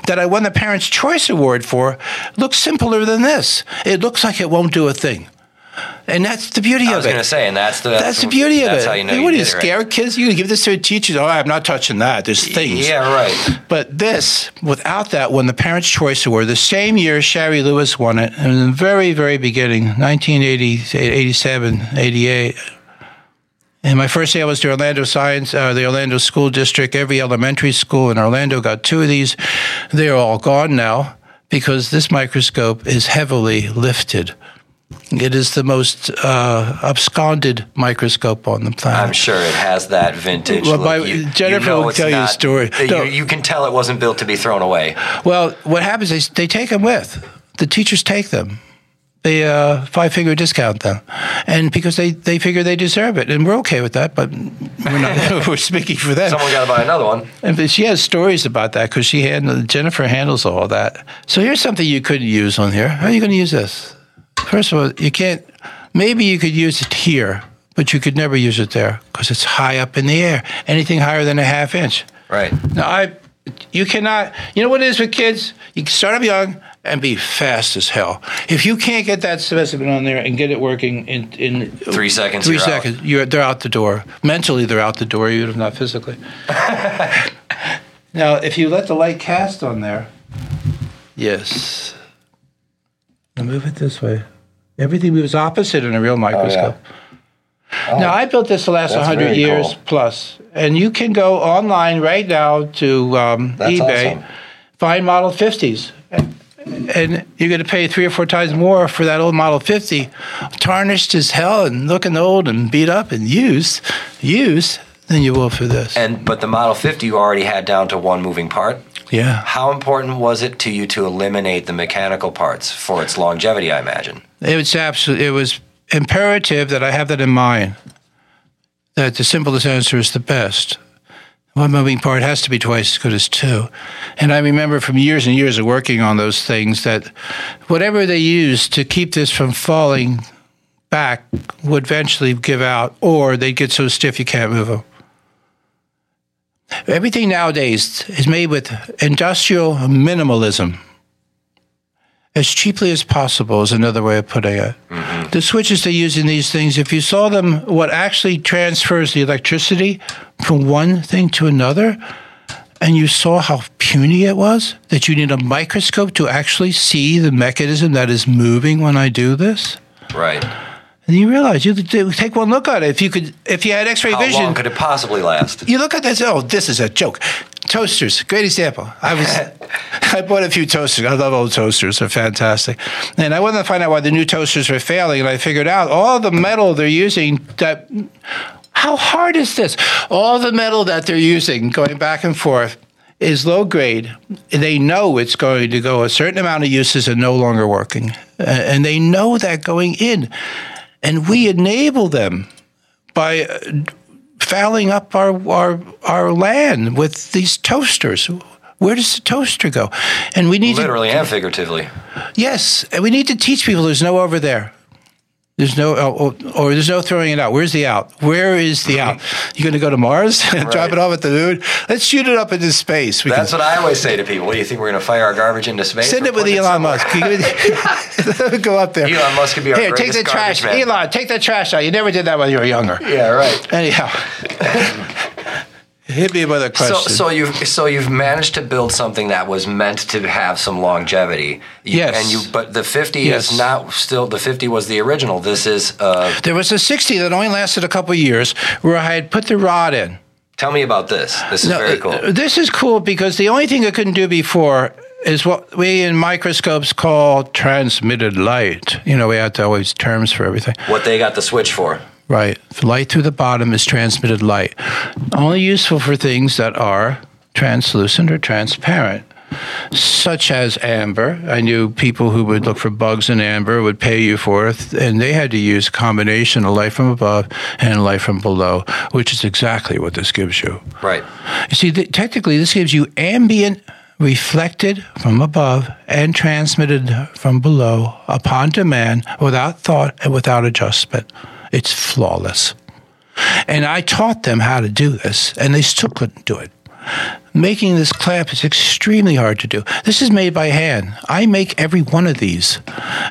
that I won the Parents' Choice Award for looks simpler than this. It looks like it won't do a thing, and that's the beauty of it. I was going to say, and that's the that's the beauty of that's it. how you know Hey, you what are you it right. scare kids? You give this to a teacher? Oh, I'm not touching that. There's things. Yeah, right. But this, without that, when the Parents' Choice Award. The same year, Shari Lewis won it. In the very, very beginning, 1980, 87, 88. And my first day I was to Orlando Science, uh, the Orlando School District. Every elementary school in Orlando got two of these. They're all gone now because this microscope is heavily lifted. It is the most uh, absconded microscope on the planet. I'm sure it has that vintage Well, look. my- You- you Jennifer know will tell you a not- story. You, No. you can tell it wasn't built to be thrown away. Well, what happens is they take them with. The teachers take them. They uh, five figure discount them, and because they, they figure they deserve it, and we're okay with that. But we're not. we're speaking for them. Someone got to buy another one. And but she has stories about that because she handled, Jennifer handles all that. So here's something you could use on here. How are you going to use this? First of all, you can't. Maybe you could use it here, but you could never use it there because it's high up in the air. Anything higher than a half inch. Right. Now I, you cannot. You know what it is with kids? You can start up young and be fast as hell. If you can't get that specimen on there and get it working in in Three seconds, 3 you're out. seconds, you're they're out the door. Mentally, they're out the door, even if not physically. now, if you let the light cast on there, yes. Now move it this way. Everything moves opposite in a real microscope. Now, I built this the last Oh, 100 years cool. plus, and you can go online right now to um, eBay, awesome. find Model 50s, and, and you're going to pay three or four times more for that old Model 50, tarnished as hell and looking old and beat up and used, used, than you will for this. And but the Model 50 you already had down to one moving part. Yeah. How important was it to you to eliminate the mechanical parts for its longevity? I imagine. It was absolutely. It was imperative that I have that in mind. That the simplest answer is the best. One moving part has to be twice as good as two. And I remember from years and years of working on those things that whatever they used to keep this from falling back would eventually give out, or they'd get so stiff you can't move them. Everything nowadays is made with industrial minimalism. As cheaply as possible is another way of putting it. Mm-hmm. The switches they use in these things, if you saw them, what actually transfers the electricity from one thing to another, and you saw how puny it was, that you need a microscope to actually see the mechanism that is moving when I do this. Right. And you realize you take one look at it. If you could, if you had X-ray How vision, long could it possibly last? you look at this. Oh, this is a joke. Toasters, great example. I was, I bought a few toasters. I love old toasters; they're fantastic. And I wanted to find out why the new toasters were failing, and I figured out all the metal they're using. That how hard is this? All the metal that they're using, going back and forth, is low grade. They know it's going to go a certain amount of uses and no longer working, and they know that going in and we enable them by uh, fouling up our, our, our land with these toasters. Where does the toaster go? And we need literally to, and figuratively. Yes, and we need to teach people there's no over there. There's no, or, or, there's no throwing it out. Where's the out? Where is the out? You're going to go to Mars and right. drop it off at the moon? Let's shoot it up into space. We That's can, what I always say to people. What do you think we're going to fire our garbage into space? Send it with Elon Musk. go up there. Elon Musk could be our Here, take the trash. Man. Elon, take the trash out. You never did that when you were younger. Yeah, right. Anyhow. Hit me with a question. So, so you've so you've managed to build something that was meant to have some longevity. You, yes. And you, but the fifty yes. is not still the fifty was the original. This is. Uh, there was a sixty that only lasted a couple years, where I had put the rod in. Tell me about this. This is very cool. Uh, this is cool because the only thing I couldn't do before is what we in microscopes call transmitted light. You know, we have to always terms for everything. What they got the switch for? Right. Light through the bottom is transmitted light. Only useful for things that are translucent or transparent, such as amber. I knew people who would look for bugs in amber would pay you for it, and they had to use a combination of light from above and light from below, which is exactly what this gives you. Right. You see, the, technically, this gives you ambient reflected from above and transmitted from below upon demand without thought and without adjustment. It's flawless. And I taught them how to do this, and they still couldn't do it. Making this clamp is extremely hard to do. This is made by hand. I make every one of these.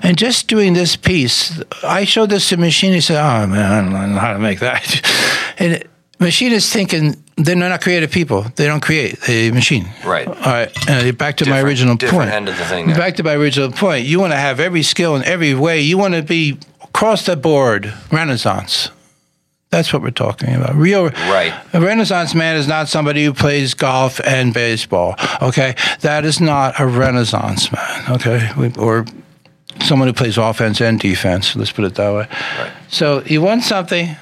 And just doing this piece, I showed this to machine. He said, Oh, man, I don't know how to make that. And machine is thinking they're not creative people. They don't create. They machine. Right. All right. Uh, back to different, my original different point. End of the thing. There. Back to my original point. You want to have every skill in every way. You want to be across the board Renaissance. That's what we're talking about. Real right. A Renaissance man is not somebody who plays golf and baseball. Okay, that is not a Renaissance man. Okay, or someone who plays offense and defense. Let's put it that way. Right. So you want something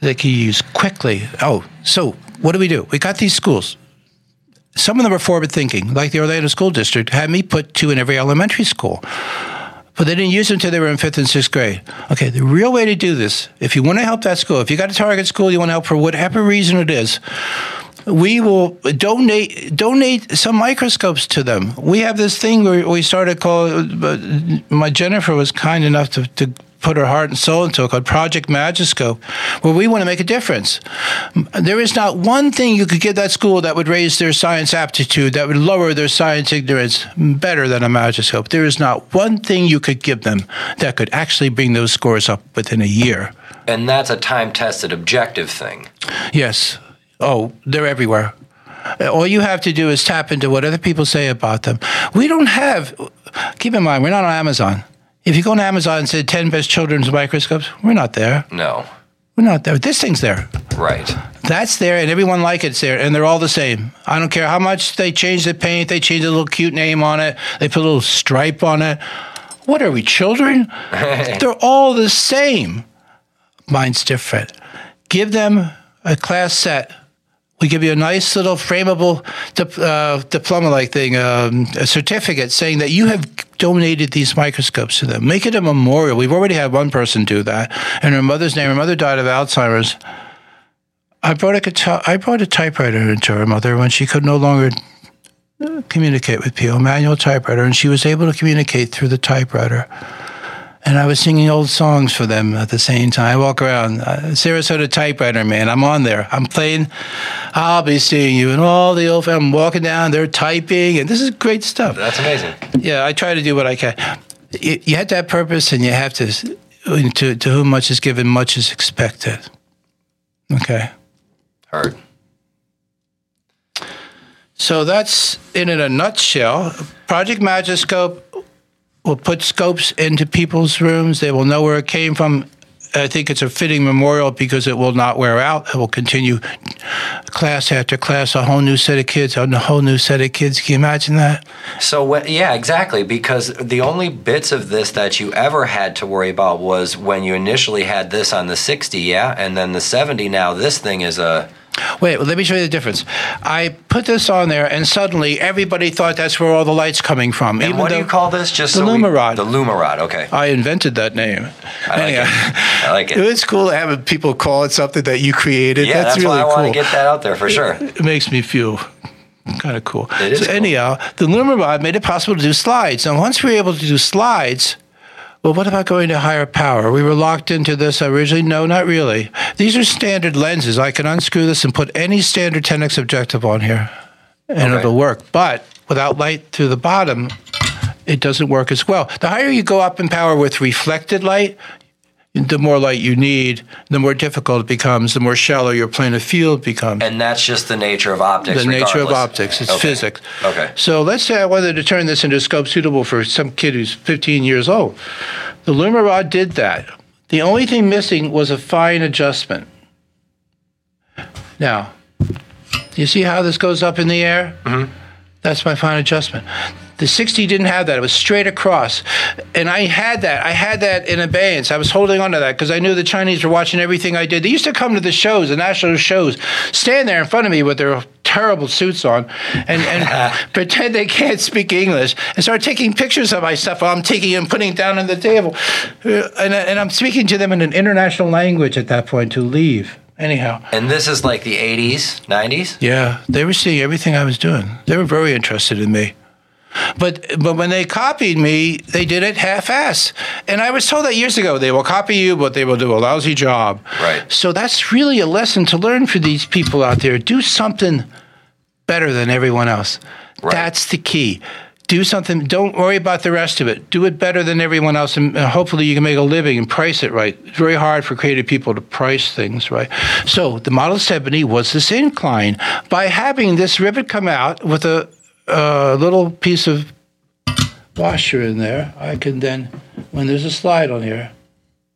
that you use quickly. Oh, so what do we do? We got these schools. Some of them are forward thinking, like the Orlando School District had me put two in every elementary school but they didn't use them until they were in fifth and sixth grade. Okay, the real way to do this, if you want to help that school, if you got a target school you want to help for whatever reason it is, we will donate donate some microscopes to them. We have this thing where we started call. Uh, my Jennifer was kind enough to, to put our heart and soul into it called Project Magiscope, where we want to make a difference. There is not one thing you could give that school that would raise their science aptitude, that would lower their science ignorance better than a Magiscope. There is not one thing you could give them that could actually bring those scores up within a year. And that's a time tested objective thing. Yes. Oh, they're everywhere. All you have to do is tap into what other people say about them. We don't have, keep in mind, we're not on Amazon. If you go on Amazon and say 10 best children's microscopes, we're not there. No. We're not there. This thing's there. Right. That's there, and everyone like it's there, and they're all the same. I don't care how much they change the paint, they change a little cute name on it, they put a little stripe on it. What are we, children? they're all the same. Mine's different. Give them a class set we give you a nice little frameable uh, diploma-like thing, um, a certificate saying that you have donated these microscopes to them. Make it a memorial. We've already had one person do that, and her mother's name. Her mother died of Alzheimer's. I brought a guitar. I brought a typewriter into her mother when she could no longer uh, communicate with people, manual typewriter, and she was able to communicate through the typewriter. And I was singing old songs for them at the same time. I walk around, uh, Sarasota typewriter man. I'm on there. I'm playing. I'll be seeing you, and all the old. I'm walking down. They're typing, and this is great stuff. That's amazing. Yeah, I try to do what I can. You, you have to have purpose, and you have to. To to whom much is given, much is expected. Okay. Heard. So that's in a nutshell. Project Magiscope will put scopes into people's rooms. They will know where it came from. I think it's a fitting memorial because it will not wear out. It will continue class after class, a whole new set of kids, a whole new set of kids. Can you imagine that? So, yeah, exactly. Because the only bits of this that you ever had to worry about was when you initially had this on the 60, yeah? And then the 70, now this thing is a. Wait, let me show you the difference. I put this on there, and suddenly everybody thought that's where all the light's coming from. And what do you call this? Just the so Lumarod. We, the Lumarod. Okay. I invented that name. I like it. I like it. It's cool to have people call it something that you created. Yeah, that's, that's really why I cool. want to get that out there for sure. It makes me feel kind of cool. It is so cool. anyhow, the Lumarod made it possible to do slides. And once we were able to do slides, well, what about going to higher power? We were locked into this originally. No, not really. These are standard lenses. I can unscrew this and put any standard 10x objective on here, and Okay. it'll work. But without light through the bottom, it doesn't work as well. The higher you go up in power with reflected light, the more light you need, the more difficult it becomes, the more shallow your plane of field becomes And that's just the nature of optics. the nature of optics. It's Okay. physics. Okay. So let's say I wanted to turn this into a scope suitable for some kid who's 15 years old. The Lumarod did that. The only thing missing was a fine adjustment. Now, you see how this goes up in the air? Mm-hmm. That's my fine adjustment. The 60 didn't have that. It was straight across. And I had that. I had that in abeyance. I was holding on to that because I knew the Chinese were watching everything I did. They used to come to the shows, the national shows, stand there in front of me with their terrible suits on and, and pretend they can't speak English and start taking pictures of my stuff while I'm taking and putting it down on the table. Uh, And, and I'm speaking to them in an international language at that point to leave. Anyhow. And this is like the 80s, 90s? Yeah, they were seeing everything I was doing. They were very interested in me. But but when they copied me, they did it half-ass. And I was told that years ago. They will copy you, but they will do a lousy job. Right. So that's really a lesson to learn for these people out there. Do something better than everyone else. Right. That's the key. Do something. Don't worry about the rest of it. Do it better than everyone else, and hopefully you can make a living and price it right. It's very hard for creative people to price things right. So the Model 70 was this incline by having this rivet come out with a, a little piece of washer in there. I can then, when there's a slide on here,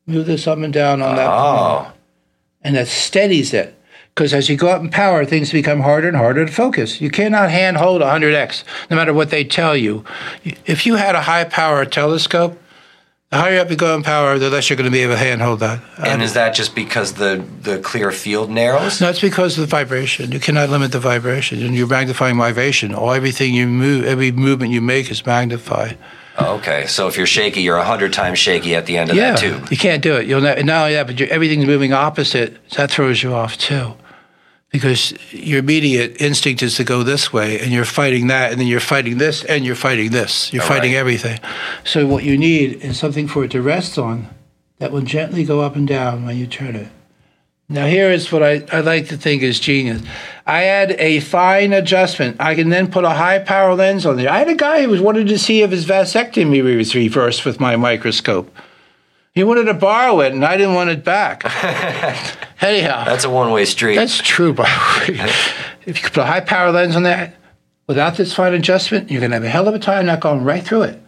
move this up and down on that Oh. and that steadies it. Because as you go up in power, things become harder and harder to focus. You cannot hand hold 100x, no matter what they tell you. If you had a high power telescope, the higher up you go in power, the less you're going to be able to hand hold that. And is that just because the, the clear field narrows? no, it's because of the vibration. You cannot limit the vibration, and you're magnifying vibration. All everything you move, every movement you make is magnified. Oh, okay. So if you're shaky, you're 100 times shaky at the end of yeah, that tube. you can't do it. You'll ne- not only that, but everything's moving opposite. That throws you off too, because your immediate instinct is to go this way, and you're fighting that, and then you're fighting this, and you're fighting this. You're All fighting right. everything. So what you need is something for it to rest on, that will gently go up and down when you turn it. Now here is what I, I like to think is genius. I had a fine adjustment. I can then put a high power lens on there. I had a guy who was wanted to see if his vasectomy was reversed with my microscope. He wanted to borrow it, and I didn't want it back. Anyhow, That's a one way street. that's true, by the way. If you could put a high power lens on that, without this fine adjustment, you're going to have a hell of a time not going right through it.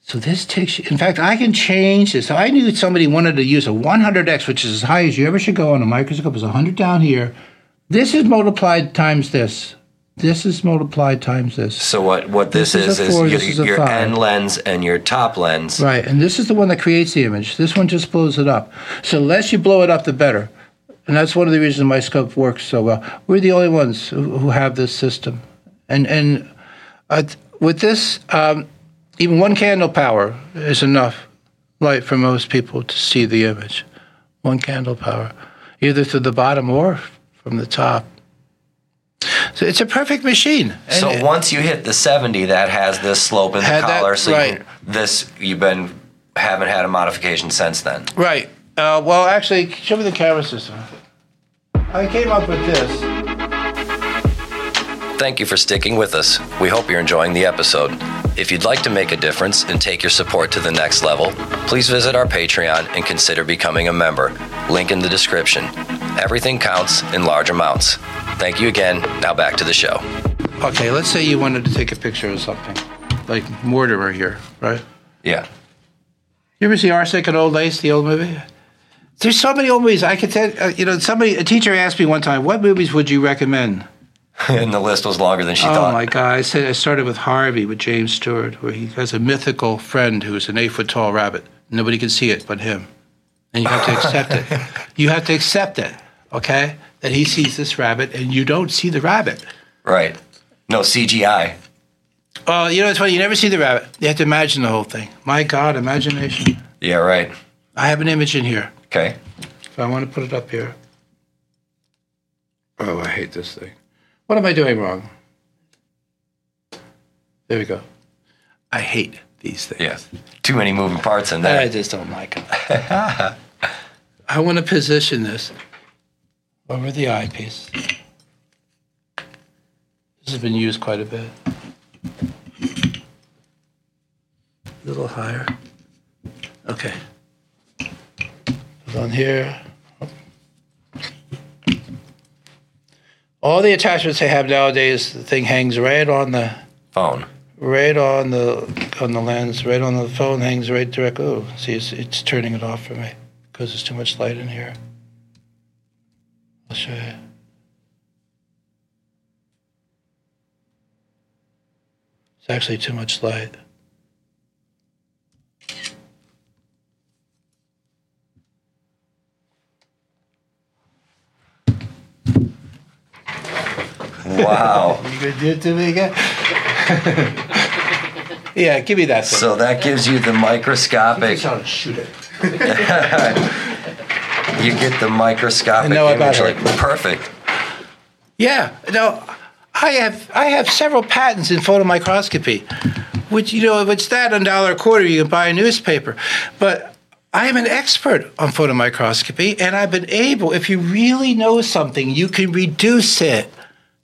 So this takes you, in fact, I can change this. So I knew somebody wanted to use a 100x, which is as high as you ever should go on a microscope, is 100 down here. This is multiplied times this. This is multiplied times this. so what, what this, This is is a is, four, your, is your end lens and your top lens. Right, and this is the one that creates the image. This one just blows it up. So the less you blow it up, the better. And that's one of the reasons my scope works so well. We're the only ones who, who have this system. And and uh, with this, um, even one candle power is enough light for most people to see the image. One candle power, either through the bottom or from the top. So it's a perfect machine. So once you hit the 70, that has this slope in the Had that- collar. so you right. can, this you've been haven't had a modification since then. right. Uh, well, actually, show me the camera system. I came up with this. Thank you for sticking with us. We hope you're enjoying the episode. If you'd like to make a difference and take your support to the next level, please visit our Patreon and consider becoming a member. Link in the description. Everything counts in large amounts. Thank you again. Now back to the show. Okay, let's say you wanted to take a picture of something, like Mortimer here, right? Yeah. You ever see Arsenic and Old Lace, the old movie? There's so many old movies. I could tell. Uh, you know, somebody, a teacher asked me one time, "What movies would you recommend?" and the list was longer than she oh thought. Oh my God! I said I started with Harvey with James Stewart, where he has a mythical friend who's an eight foot tall rabbit. Nobody can see it but him, and you have to accept it. You have to accept it, okay? That he sees this rabbit and you don't see the rabbit. Right. No CGI. Oh, you know it's funny. You never see the rabbit. You have to imagine the whole thing. My God, imagination. Yeah, right. I have an image in here. Okay. If I want to put it up here. Oh, I hate this thing. What am I doing wrong? There we go. I hate these things. Yeah. Too many moving parts in there. I just don't like them. I want to position this over the eyepiece. This has been used quite a bit. A little higher. Okay. On here. All the attachments they have nowadays, the thing hangs right on the Phone. right on the on the lens, right on the phone, hangs right direct. Oh, see, it's, it's turning it off for me because there's too much light in here. I'll show you. It's actually too much light. Wow. You gonna do it to me again? yeah, give me that thing. so that gives you the microscopic. I'll shoot it. You get the microscopic I know about image. her. Like perfect. Yeah, no, I have I have several patents in photomicroscopy, which you know, if it's that a dollar a quarter, you can buy a newspaper. But I am an expert on photomicroscopy, and I've been able, if you really know something, you can reduce it.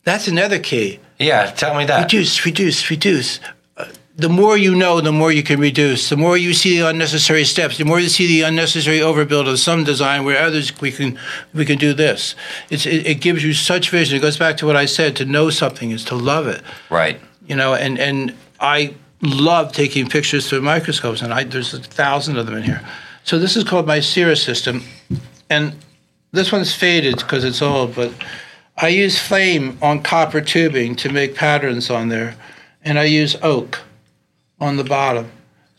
That's another key. Yeah. Tell me that. Reduce, reduce, reduce. Uh, The more you know, the more you can reduce. The more you see the unnecessary steps, the more you see the unnecessary overbuild of some design where others we can we can do this. It's, it, it gives you such vision. It goes back to what I said: to know something is to love it. Right. You know, and and I love taking pictures through microscopes, and I, there's a thousand of them in here. So this is called my Cirrus system, and this one's faded because it's old, but I use flame on copper tubing to make patterns on there, and I use oak on the bottom.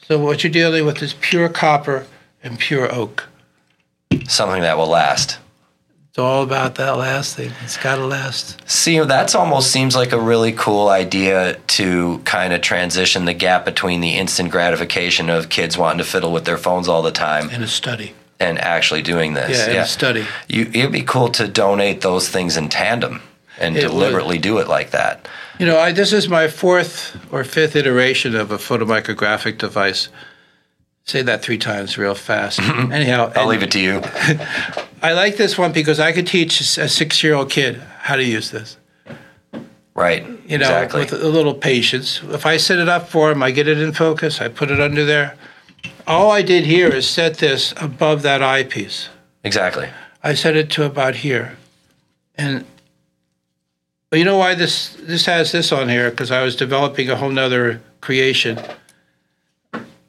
So what you're dealing with is pure copper and pure oak. Something that will last. It's all about that last thing. It's got to last. See, that's almost seems like a really cool idea to kind of transition the gap between the instant gratification of kids wanting to fiddle with their phones all the time In a study. And actually doing this. Yeah, a study. You, it'd be cool to donate those things in tandem and It would. deliberately do it like that. You know, I, this is my fourth or fifth iteration of a photomicrographic device. Say that three times real fast. Anyhow, I'll and leave it to you. I like this one because I could teach a six-year-old kid how to use this. Right. You know, exactly. with a little patience. If I set it up for him, I get it in focus. I put it under there. All I did here is set this above that eyepiece. exactly. I set it to about here, and well, you know why this this has this on here? Because I was developing a whole nother creation.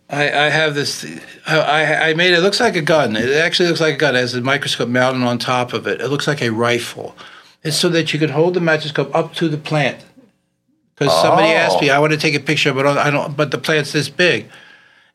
I, I have this. I, I I made it. looks like a gun. It actually looks like a gun. It has a microscope mounted on top of it. It looks like a rifle. It's so that you can hold the microscope up to the plant. Because somebody asked me, Oh. I want to take a picture, but I don't. But the plant's this big,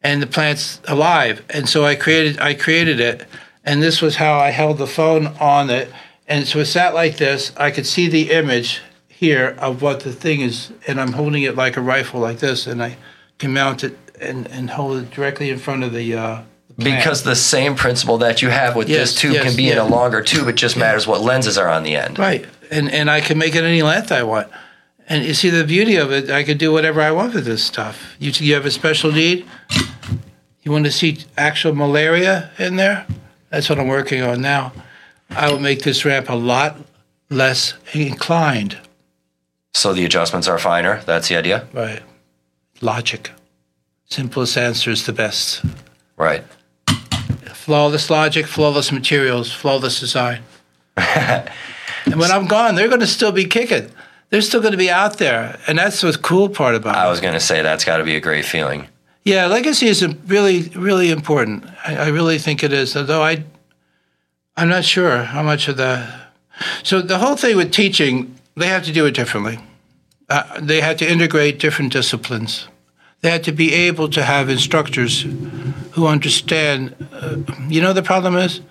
and the plant's alive. And so I created. I created it, and this was how I held the phone on it. And so it sat like this. I could see the image here of what the thing is, and I'm holding it like a rifle, like this, and I can mount it and, and hold it directly in front of the uh, the Because the same principle that you have with Yes, this tube yes, can be in a longer tube. It just matters what lenses are on the end. Right. And and I can make it any length I want. And you see the beauty of it, I can do whatever I want with this stuff. You you have a special need? You want to see actual malaria in there? That's what I'm working on now. I will make this ramp a lot less inclined. So the adjustments are finer. That's the idea. Right. Logic. Simplest answer is the best. Right. Flawless logic, flawless materials, flawless design. and when I'm gone, they're going to still be kicking. They're still going to be out there, and that's the cool part about it. I was going to say that's got to be a great feeling. Yeah, legacy is really, really important. I, I really think it is. Although I, I'm not sure how much of the. So the whole thing with teaching, they have to do it differently. Uh, they had to integrate different disciplines. They had to be able to have instructors who understand. Uh, you know, the problem is,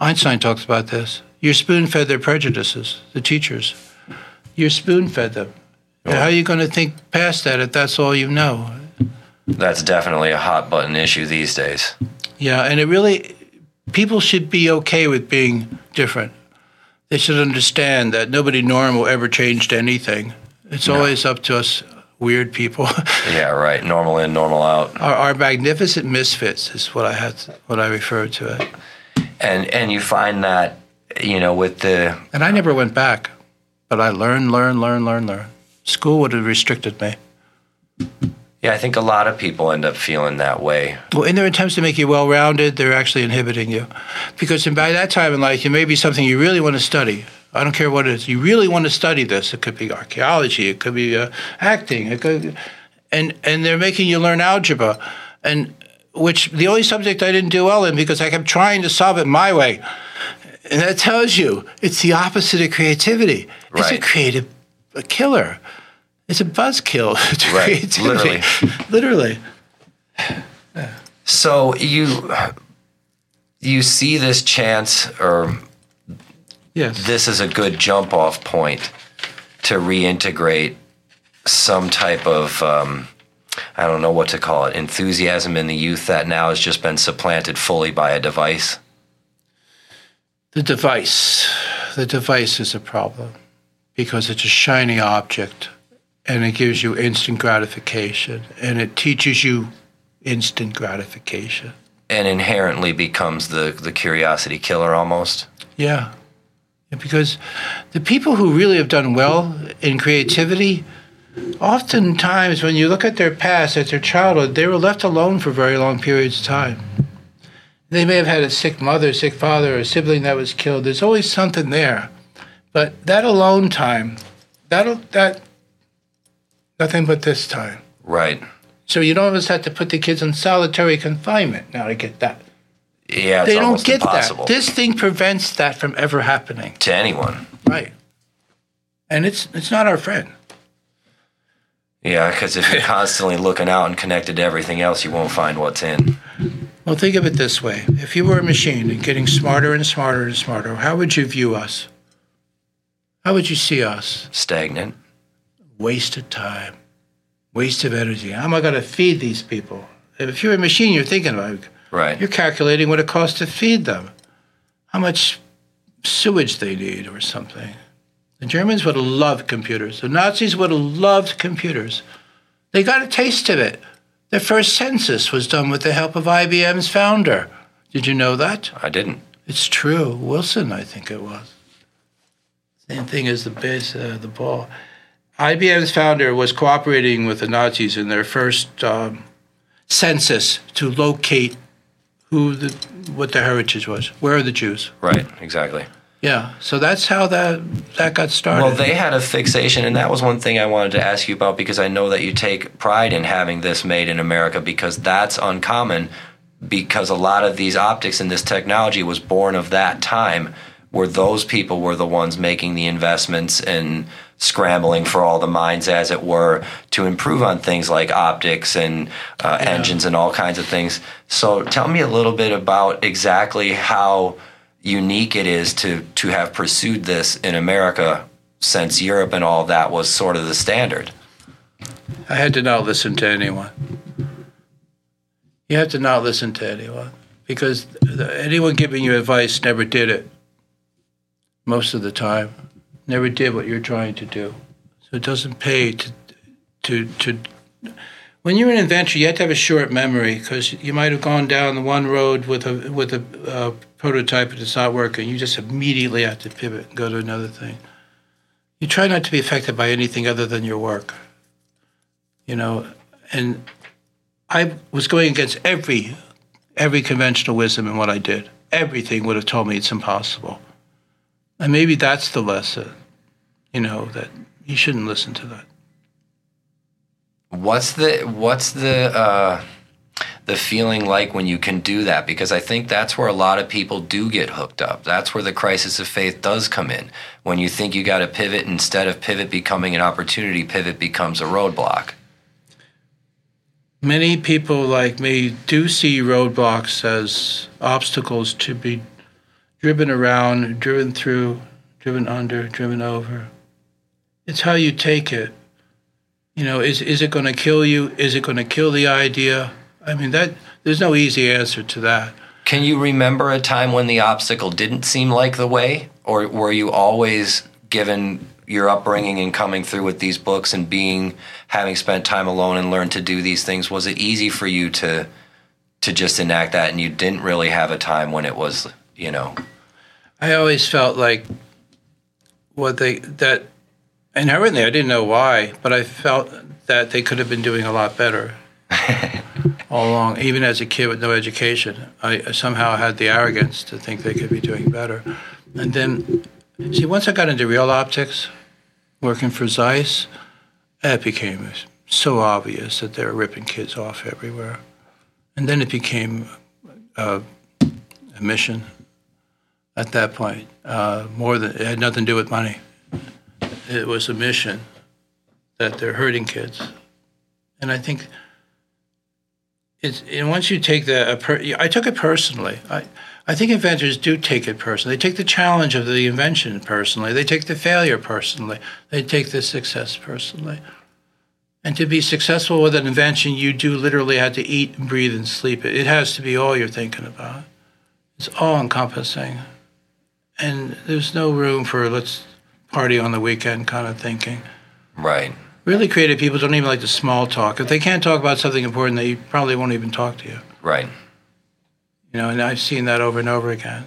Einstein talks about this. You're spoon fed their prejudices, the teachers. You're spoon fed them. Oh. How are you going to think past that if that's all you know? That's definitely a hot button issue these days. Yeah, and it really, people should be okay with being different. They should understand that nobody normal ever changed anything. It's always up to us weird people. Yeah, right. Normal in, normal out. our, our magnificent misfits is what I had, what I refer to it. And and you find that you know with the And I never went back, but I learned, learned, learned, learned, learned. School would have restricted me. yeah, I think a lot of people end up feeling that way. Well, in their attempts to make you well rounded, they're actually inhibiting you. Because by that time in life, it may be something you really want to study. I don't care what it is. You really want to study this. It could be archaeology. It could be uh, acting. It could, and and they're making you learn algebra, and which the only subject I didn't do well in because I kept trying to solve it my way. And that tells you it's the opposite of creativity. It's a creative a killer. It's a buzzkill to Right, creativity. Literally. So you you see this chance or Yes. this is a good jump off point to reintegrate some type of um, I don't know what to call it enthusiasm in the youth that now has just been supplanted fully by a device. The device. The device is a problem because it's a shiny object and it gives you instant gratification and it teaches you instant gratification. and inherently becomes the the curiosity killer almost. Yeah. Yeah, Because the people who really have done well in creativity, oftentimes when you look at their past, at their childhood, they were left alone for very long periods of time. They may have had a sick mother, sick father, or a sibling that was killed. There's always something there. But that alone time, that'll that nothing but this time. Right. So you don't always have to put the kids in solitary confinement now to get that. Yeah, it's they don't get impossible that. This thing prevents that from ever happening. to anyone. Right. And it's it's not our friend. Yeah, because if you're constantly looking out and connected to everything else, you won't find what's in. Well, think of it this way: if you were a machine and getting smarter and smarter and smarter, how would you view us? How would you see us? Stagnant. Waste of time, waste of energy. How am I going to feed these people? If you're a machine, you're thinking like Right. you're calculating what it costs to feed them, how much sewage they need, or something. The Germans would have loved computers. The Nazis would have loved computers. They got a taste of it. Their first census was done with the help of IBM's founder. Did you know that? I didn't. It's true. Wilson, I think it was. Same thing as the base, uh, the ball. IBM's founder was cooperating with the Nazis in their first um, census to locate who the what their heritage was. Where are the Jews? Right. Exactly. Yeah. So that's how that that got started. Well, they had a fixation, and that was one thing I wanted to ask you about because I know that you take pride in having this made in America because that's uncommon. Because a lot of these optics and this technology was born of that time, where those people were the ones making the investments and scrambling for all the mines, as it were, to improve on things like optics and uh, engines and all kinds of things. So, tell me a little bit about exactly how unique it is to to have pursued this in America since Europe and all that was sort of the standard. I had to not listen to anyone. You have to not listen to anyone because anyone giving you advice never did it most of the time, never did what you're trying to do. So it doesn't pay to, to, to when you're an inventor, you have to have a short memory because you might have gone down the one road with a with a uh, prototype it's not working. You just immediately have to pivot and go to another thing. You try not to be affected by anything other than your work. You know, and I was going against every every conventional wisdom in what I did. Everything would have told me it's impossible. And maybe that's the lesson, you know, that you shouldn't listen to that. What's the what's the uh, the feeling like when you can do that? Because I think that's where a lot of people do get hooked up. That's where the crisis of faith does come in. When you think you got to pivot, instead of pivot becoming an opportunity, pivot becomes a roadblock. Many people like me do see roadblocks as obstacles to be driven around, driven through, driven under, driven over. It's how you take it. You know, is is it going to kill you? Is it going to kill the idea? I mean, that there's no easy answer to that. Can you remember a time when the obstacle didn't seem like the way, or were you always given your upbringing and coming through with these books and being having spent time alone and learned to do these things? Was it easy for you to to just enact that, and you didn't really have a time when it was, you know? I always felt like what they that inherently I didn't know why, but I felt that they could have been doing a lot better all along. Even as a kid with no education, I somehow had the arrogance to think they could be doing better. And then, see, once I got into real optics, working for Zeiss, it became so obvious that they were ripping kids off everywhere. And then it became uh, a mission at that point. Uh, more than it had nothing to do with money it was a mission that they're hurting kids, and I think it's and once you take per, I took it personally. I I think inventors do take it personally. They take the challenge of the invention personally. They take the failure personally. They take the success personally. And to be successful with an invention, you do literally have to eat and breathe and sleep. It. It has to be all you're thinking about. It's all encompassing. And there's no room for let's party on the weekend kind of thinking. Right. Really creative people don't even like the small talk. If they can't talk about something important, they probably won't even talk to you. Right. You know, and I've seen that over and over again.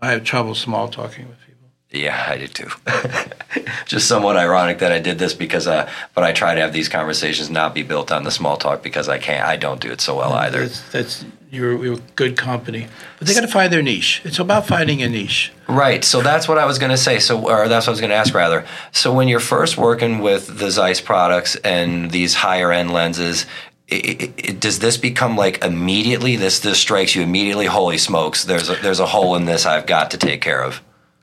I have trouble small talking with people. Yeah, I do too. Just somewhat ironic that I did this because, uh, but I try to have these conversations not be built on the small talk because I can't. I don't do it so well either. That's, that's you're, you're good company, but they got to find their niche. It's about finding a niche. Right. So that's what I was going to say. So, or that's what I was going to ask rather. So when you're first working with the Zeiss products and these higher end lenses, it, it, does this become like immediately this this strikes you immediately? Holy smokes! There's a, there's a hole in this I've got to take care of.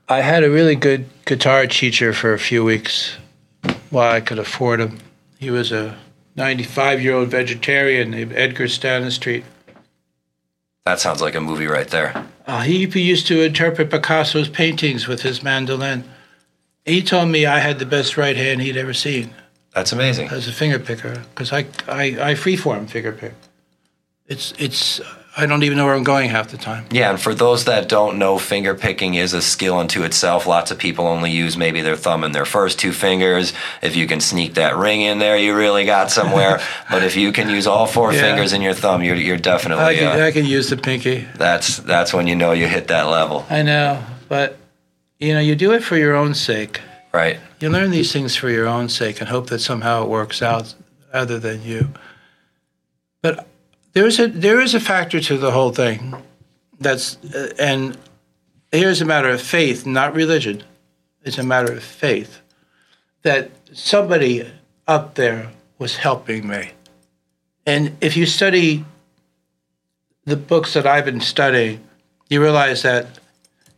I had a really good guitar teacher for a few weeks while I could afford him. He was a 95 year old vegetarian named Edgar Stanistreet. That sounds like a movie right there. Uh, he used to interpret Picasso's paintings with his mandolin. He told me I had the best right hand he'd ever seen. That's amazing. As a finger picker, because I, I, I freeform finger pick. It's, it's, I don't even know where I'm going half the time. Yeah, and for those that don't know, finger picking is a skill unto itself. Lots of people only use maybe their thumb and their first two fingers. If you can sneak that ring in there, you really got somewhere. but if you can use all four yeah. fingers and your thumb, you're you're definitely. I can, uh, I can use the pinky. That's that's when you know you hit that level. I know, but you know, you do it for your own sake. Right. You learn these things for your own sake and hope that somehow it works out, other than you. There is a there is a factor to the whole thing. That's uh, and here's a matter of faith, not religion. It's a matter of faith that somebody up there was helping me. And if you study the books that I've been studying, you realize that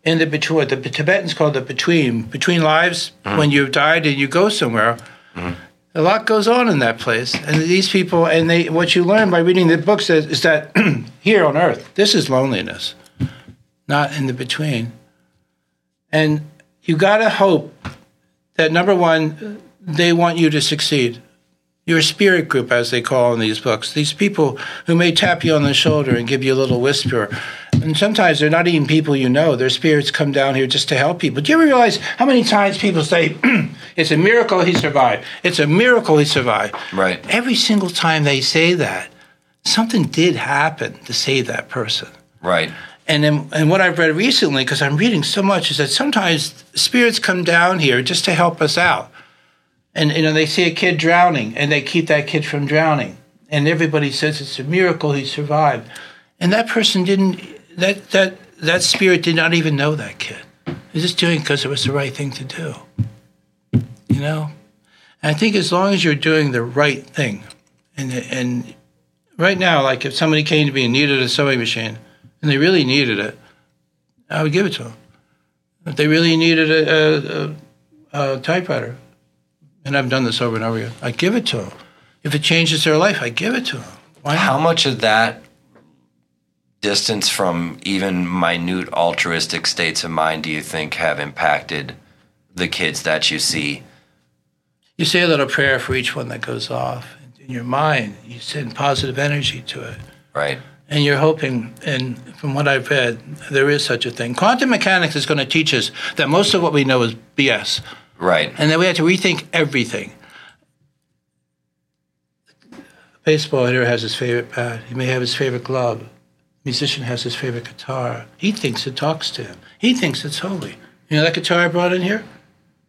in the between, the Tibetans call the between, between lives, mm-hmm. when you've died and you go somewhere, mm-hmm a lot goes on in that place. And these people, and they, what you learn by reading the books is, is that here on earth, this is loneliness, not in the between. And you got to hope that number one, they want you to succeed. Your spirit group, as they call in these books, these people who may tap you on the shoulder and give you a little whisper. And sometimes they're not even people you know. Their spirits come down here just to help people. Do you ever realize how many times people say, It's a miracle he survived? It's a miracle he survived. Right. Every single time they say that, something did happen to save that person. Right. And then, and what I've read recently, because I'm reading so much, is that sometimes spirits come down here just to help us out. And you know, they see a kid drowning, and they keep that kid from drowning. And everybody says it's a miracle he survived. And that person didn't. That that that spirit did not even know that kid. He's just doing because it was the right thing to do. You know. And I think as long as you're doing the right thing, and and right now, like if somebody came to me and needed a sewing machine, and they really needed it, I would give it to them. If they really needed a, a, a typewriter, and I've done this over and over again, I give it to them. If it changes their life, I give it to them. How much of that distance from even minute altruistic states of mind do you think have impacted the kids that you see? You say a little prayer for each one that goes off in your mind. You send positive energy to it. Right. and you're hoping, and from what I've read, there is such a thing. Quantum mechanics is going to teach us that most of what we know is BS, Right. and that we have to rethink everything. A baseball hitter has his favorite bat. He may have his favorite glove. Musician has his favorite guitar. He thinks it talks to him. He thinks it's holy. You know that guitar I brought in here?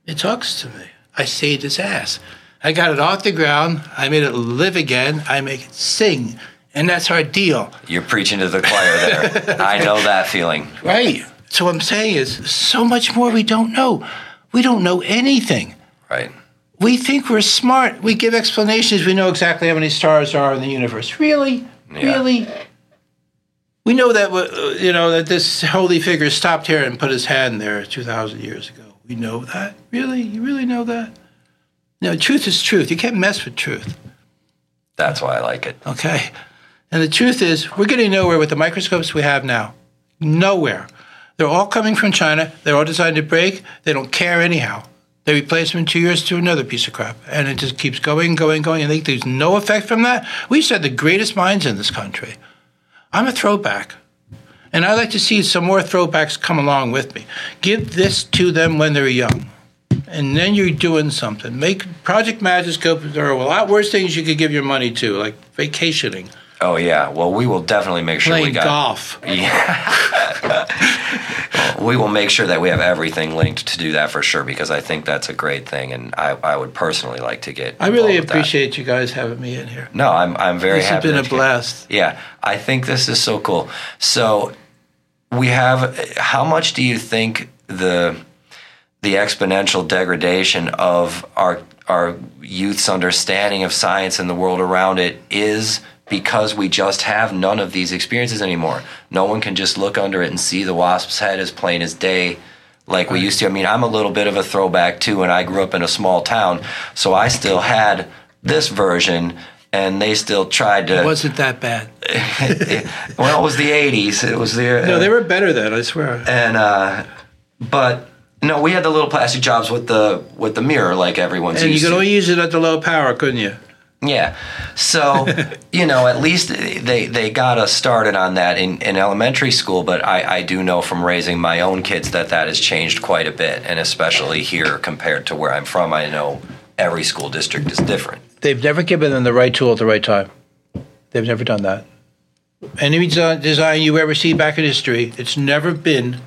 It talks to me. I saved its ass. I got it off the ground. I made it live again. I make it sing. And that's our deal. You're preaching to the choir there. I know that feeling. Right. So what I'm saying is so much more we don't know. We don't know anything. Right. We think we're smart. We give explanations. We know exactly how many stars are in the universe. Really? Yeah. Really? We know that uh, you know that this holy figure stopped here and put his hand there 2,000 years ago. We know that. Really? You really know that? No, truth is truth. You can't mess with truth. That's why I like it. Okay. And the truth is, we're getting nowhere with the microscopes we have now. Nowhere. They're all coming from China. They're all designed to break. They don't care anyhow. They replace them in two years to another piece of crap. And it just keeps going, going, going. And they think there's no effect from that. We've had the greatest minds in this country. I'm a throwback. And I like to see some more throwbacks come along with me. Give this to them when they're young. And then you're doing something. Make Project Magiscope. There are a lot worse things you could give your money to, like vacationing, Oh yeah. Well, we will definitely make sure we got. golf. Yeah. we will make sure that we have everything linked to do that for sure because I think that's a great thing, and I, I would personally like to get. I really involved with that. appreciate you guys having me in here. No, I'm I'm very This has been a blast. Yeah, I think this is so cool. So we have. How much do you think the the exponential degradation of our our youth's understanding of science and the world around it is because we just have none of these experiences anymore. No one can just look under it and see the wasp's head as plain as day like we used to. I mean, I'm a little bit of a throwback too, and I grew up in a small town, so I still had this version, and they still tried to. It wasn't that bad. well, it was the '80s. It was the No, they were better then. I swear. and uh, but no, we had the little plastic jobs with the with the mirror, like everyone's And you could to. only use it at the low power, couldn't you? Yeah. So, you know, at least they, they got us started on that in, in elementary school, but I, I do know from raising my own kids that that has changed quite a bit. And especially here compared to where I'm from, I know every school district is different. They've never given them the right tool at the right time. They've never done that. Any design design you ever see back in history, it's never been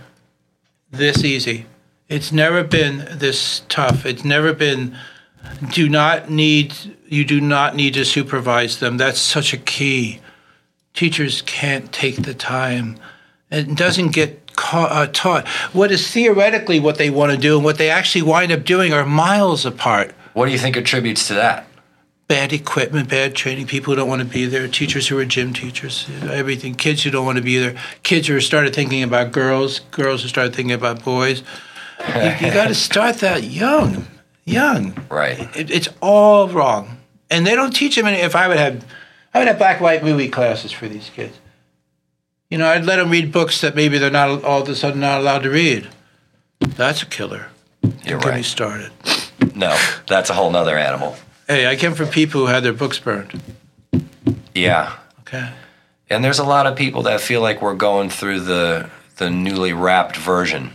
this easy. It's never been this tough. It's never been do not need you do not need to supervise them. That's such a key. Teachers can't take the time. It doesn't get ca- uh, taught. What is theoretically what they want to do and what they actually wind up doing are miles apart What do you think attributes to that? bad equipment, bad training, people who don't want to be there, teachers who are gym teachers, everything, kids who don't want to be there, kids who started thinking about girls, girls who started thinking about boys. You, you got to start that young, young. Right. It, it's all wrong, and they don't teach them. Any, if I would have, I would have black and white movie classes for these kids. You know, I'd let them read books that maybe they're not all of a sudden not allowed to read. That's a killer. You're right. Get me started. No, that's a whole nother animal. Hey, I came from people who had their books burned. Yeah. Okay. And there's a lot of people that feel like we're going through the the newly wrapped version.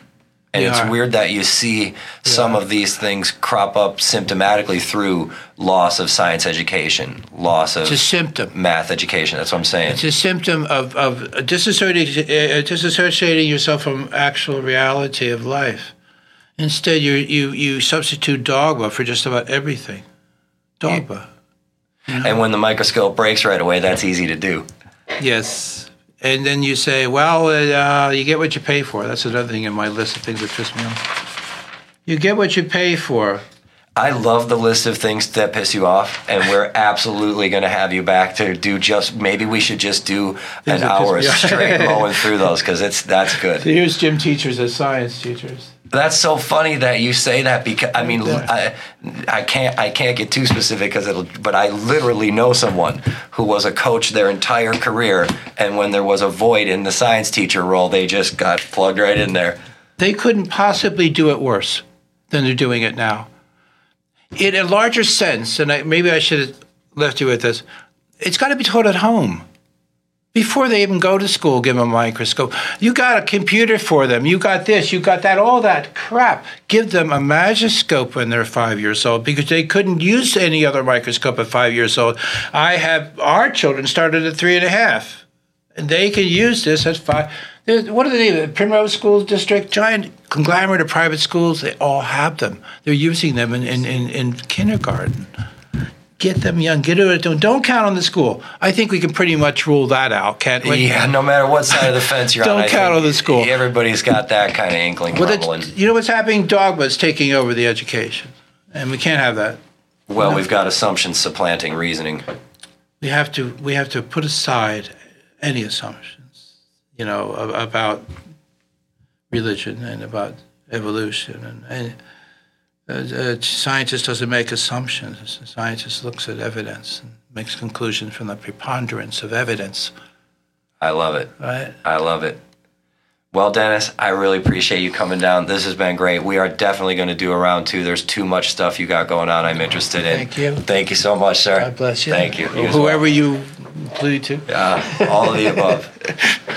And it's weird that you see some are. of these things crop up symptomatically through loss of science education, loss of It's a symptom. math education. That's what I'm saying. It's a symptom of, of disassociating, uh, disassociating yourself from actual reality of life. Instead, you, you, you substitute dogma for just about everything. Dogma. And when the microscope breaks right away, that's easy to do. Yes. And then you say, well, uh, you get what you pay for. That's another thing in my list of things that piss me off. You get what you pay for. I love the list of things that piss you off, and we're absolutely going to have you back to do just maybe we should just do Things an hour straight mowing through those because it's that's good. So here's gym teachers as science teachers. That's so funny that you say that because I mean. I, I can't I can't get too specific because it'll but I literally know someone who was a coach their entire career and when there was a void in the science teacher role they just got plugged right in there. They couldn't possibly do it worse than they're doing it now. In a larger sense, and I, maybe I should have left you with this, it's got to be taught at home. Before they even go to school, give them a microscope. You got a computer for them. You got this, you got that, all that crap. Give them a magiscope when they're five years old because they couldn't use any other microscope at five years old. I have our children started at three and a half and they can use this at five. What are the name? Primrose School District, giant conglomerate of private schools. They all have them. They're using them in, in, in, in kindergarten. Get them young. Get it. Don't, don't count on the school. I think we can pretty much rule that out, can't we? Yeah, no matter what side of the fence you're on. Don't on. I count on the school. Everybody's got that kind of inkling Well, that's, you know what's happening? Dogma's taking over the education, and we can't have that. Well, we've got assumptions supplanting reasoning. we have to we have to put aside any assumptions, you know, about religion and about evolution and. and a scientist doesn't make assumptions. A scientist looks at evidence and makes conclusions from the preponderance of evidence. I love it. Right? I love it. Well, Dennis, I really appreciate you coming down. This has been great. We are definitely going to do a round two. There's too much stuff you got going on. I'm interested in. Thank you. Thank you so much, sir. God bless you. Thank you. You Whoever you plead to. Uh, all of the above.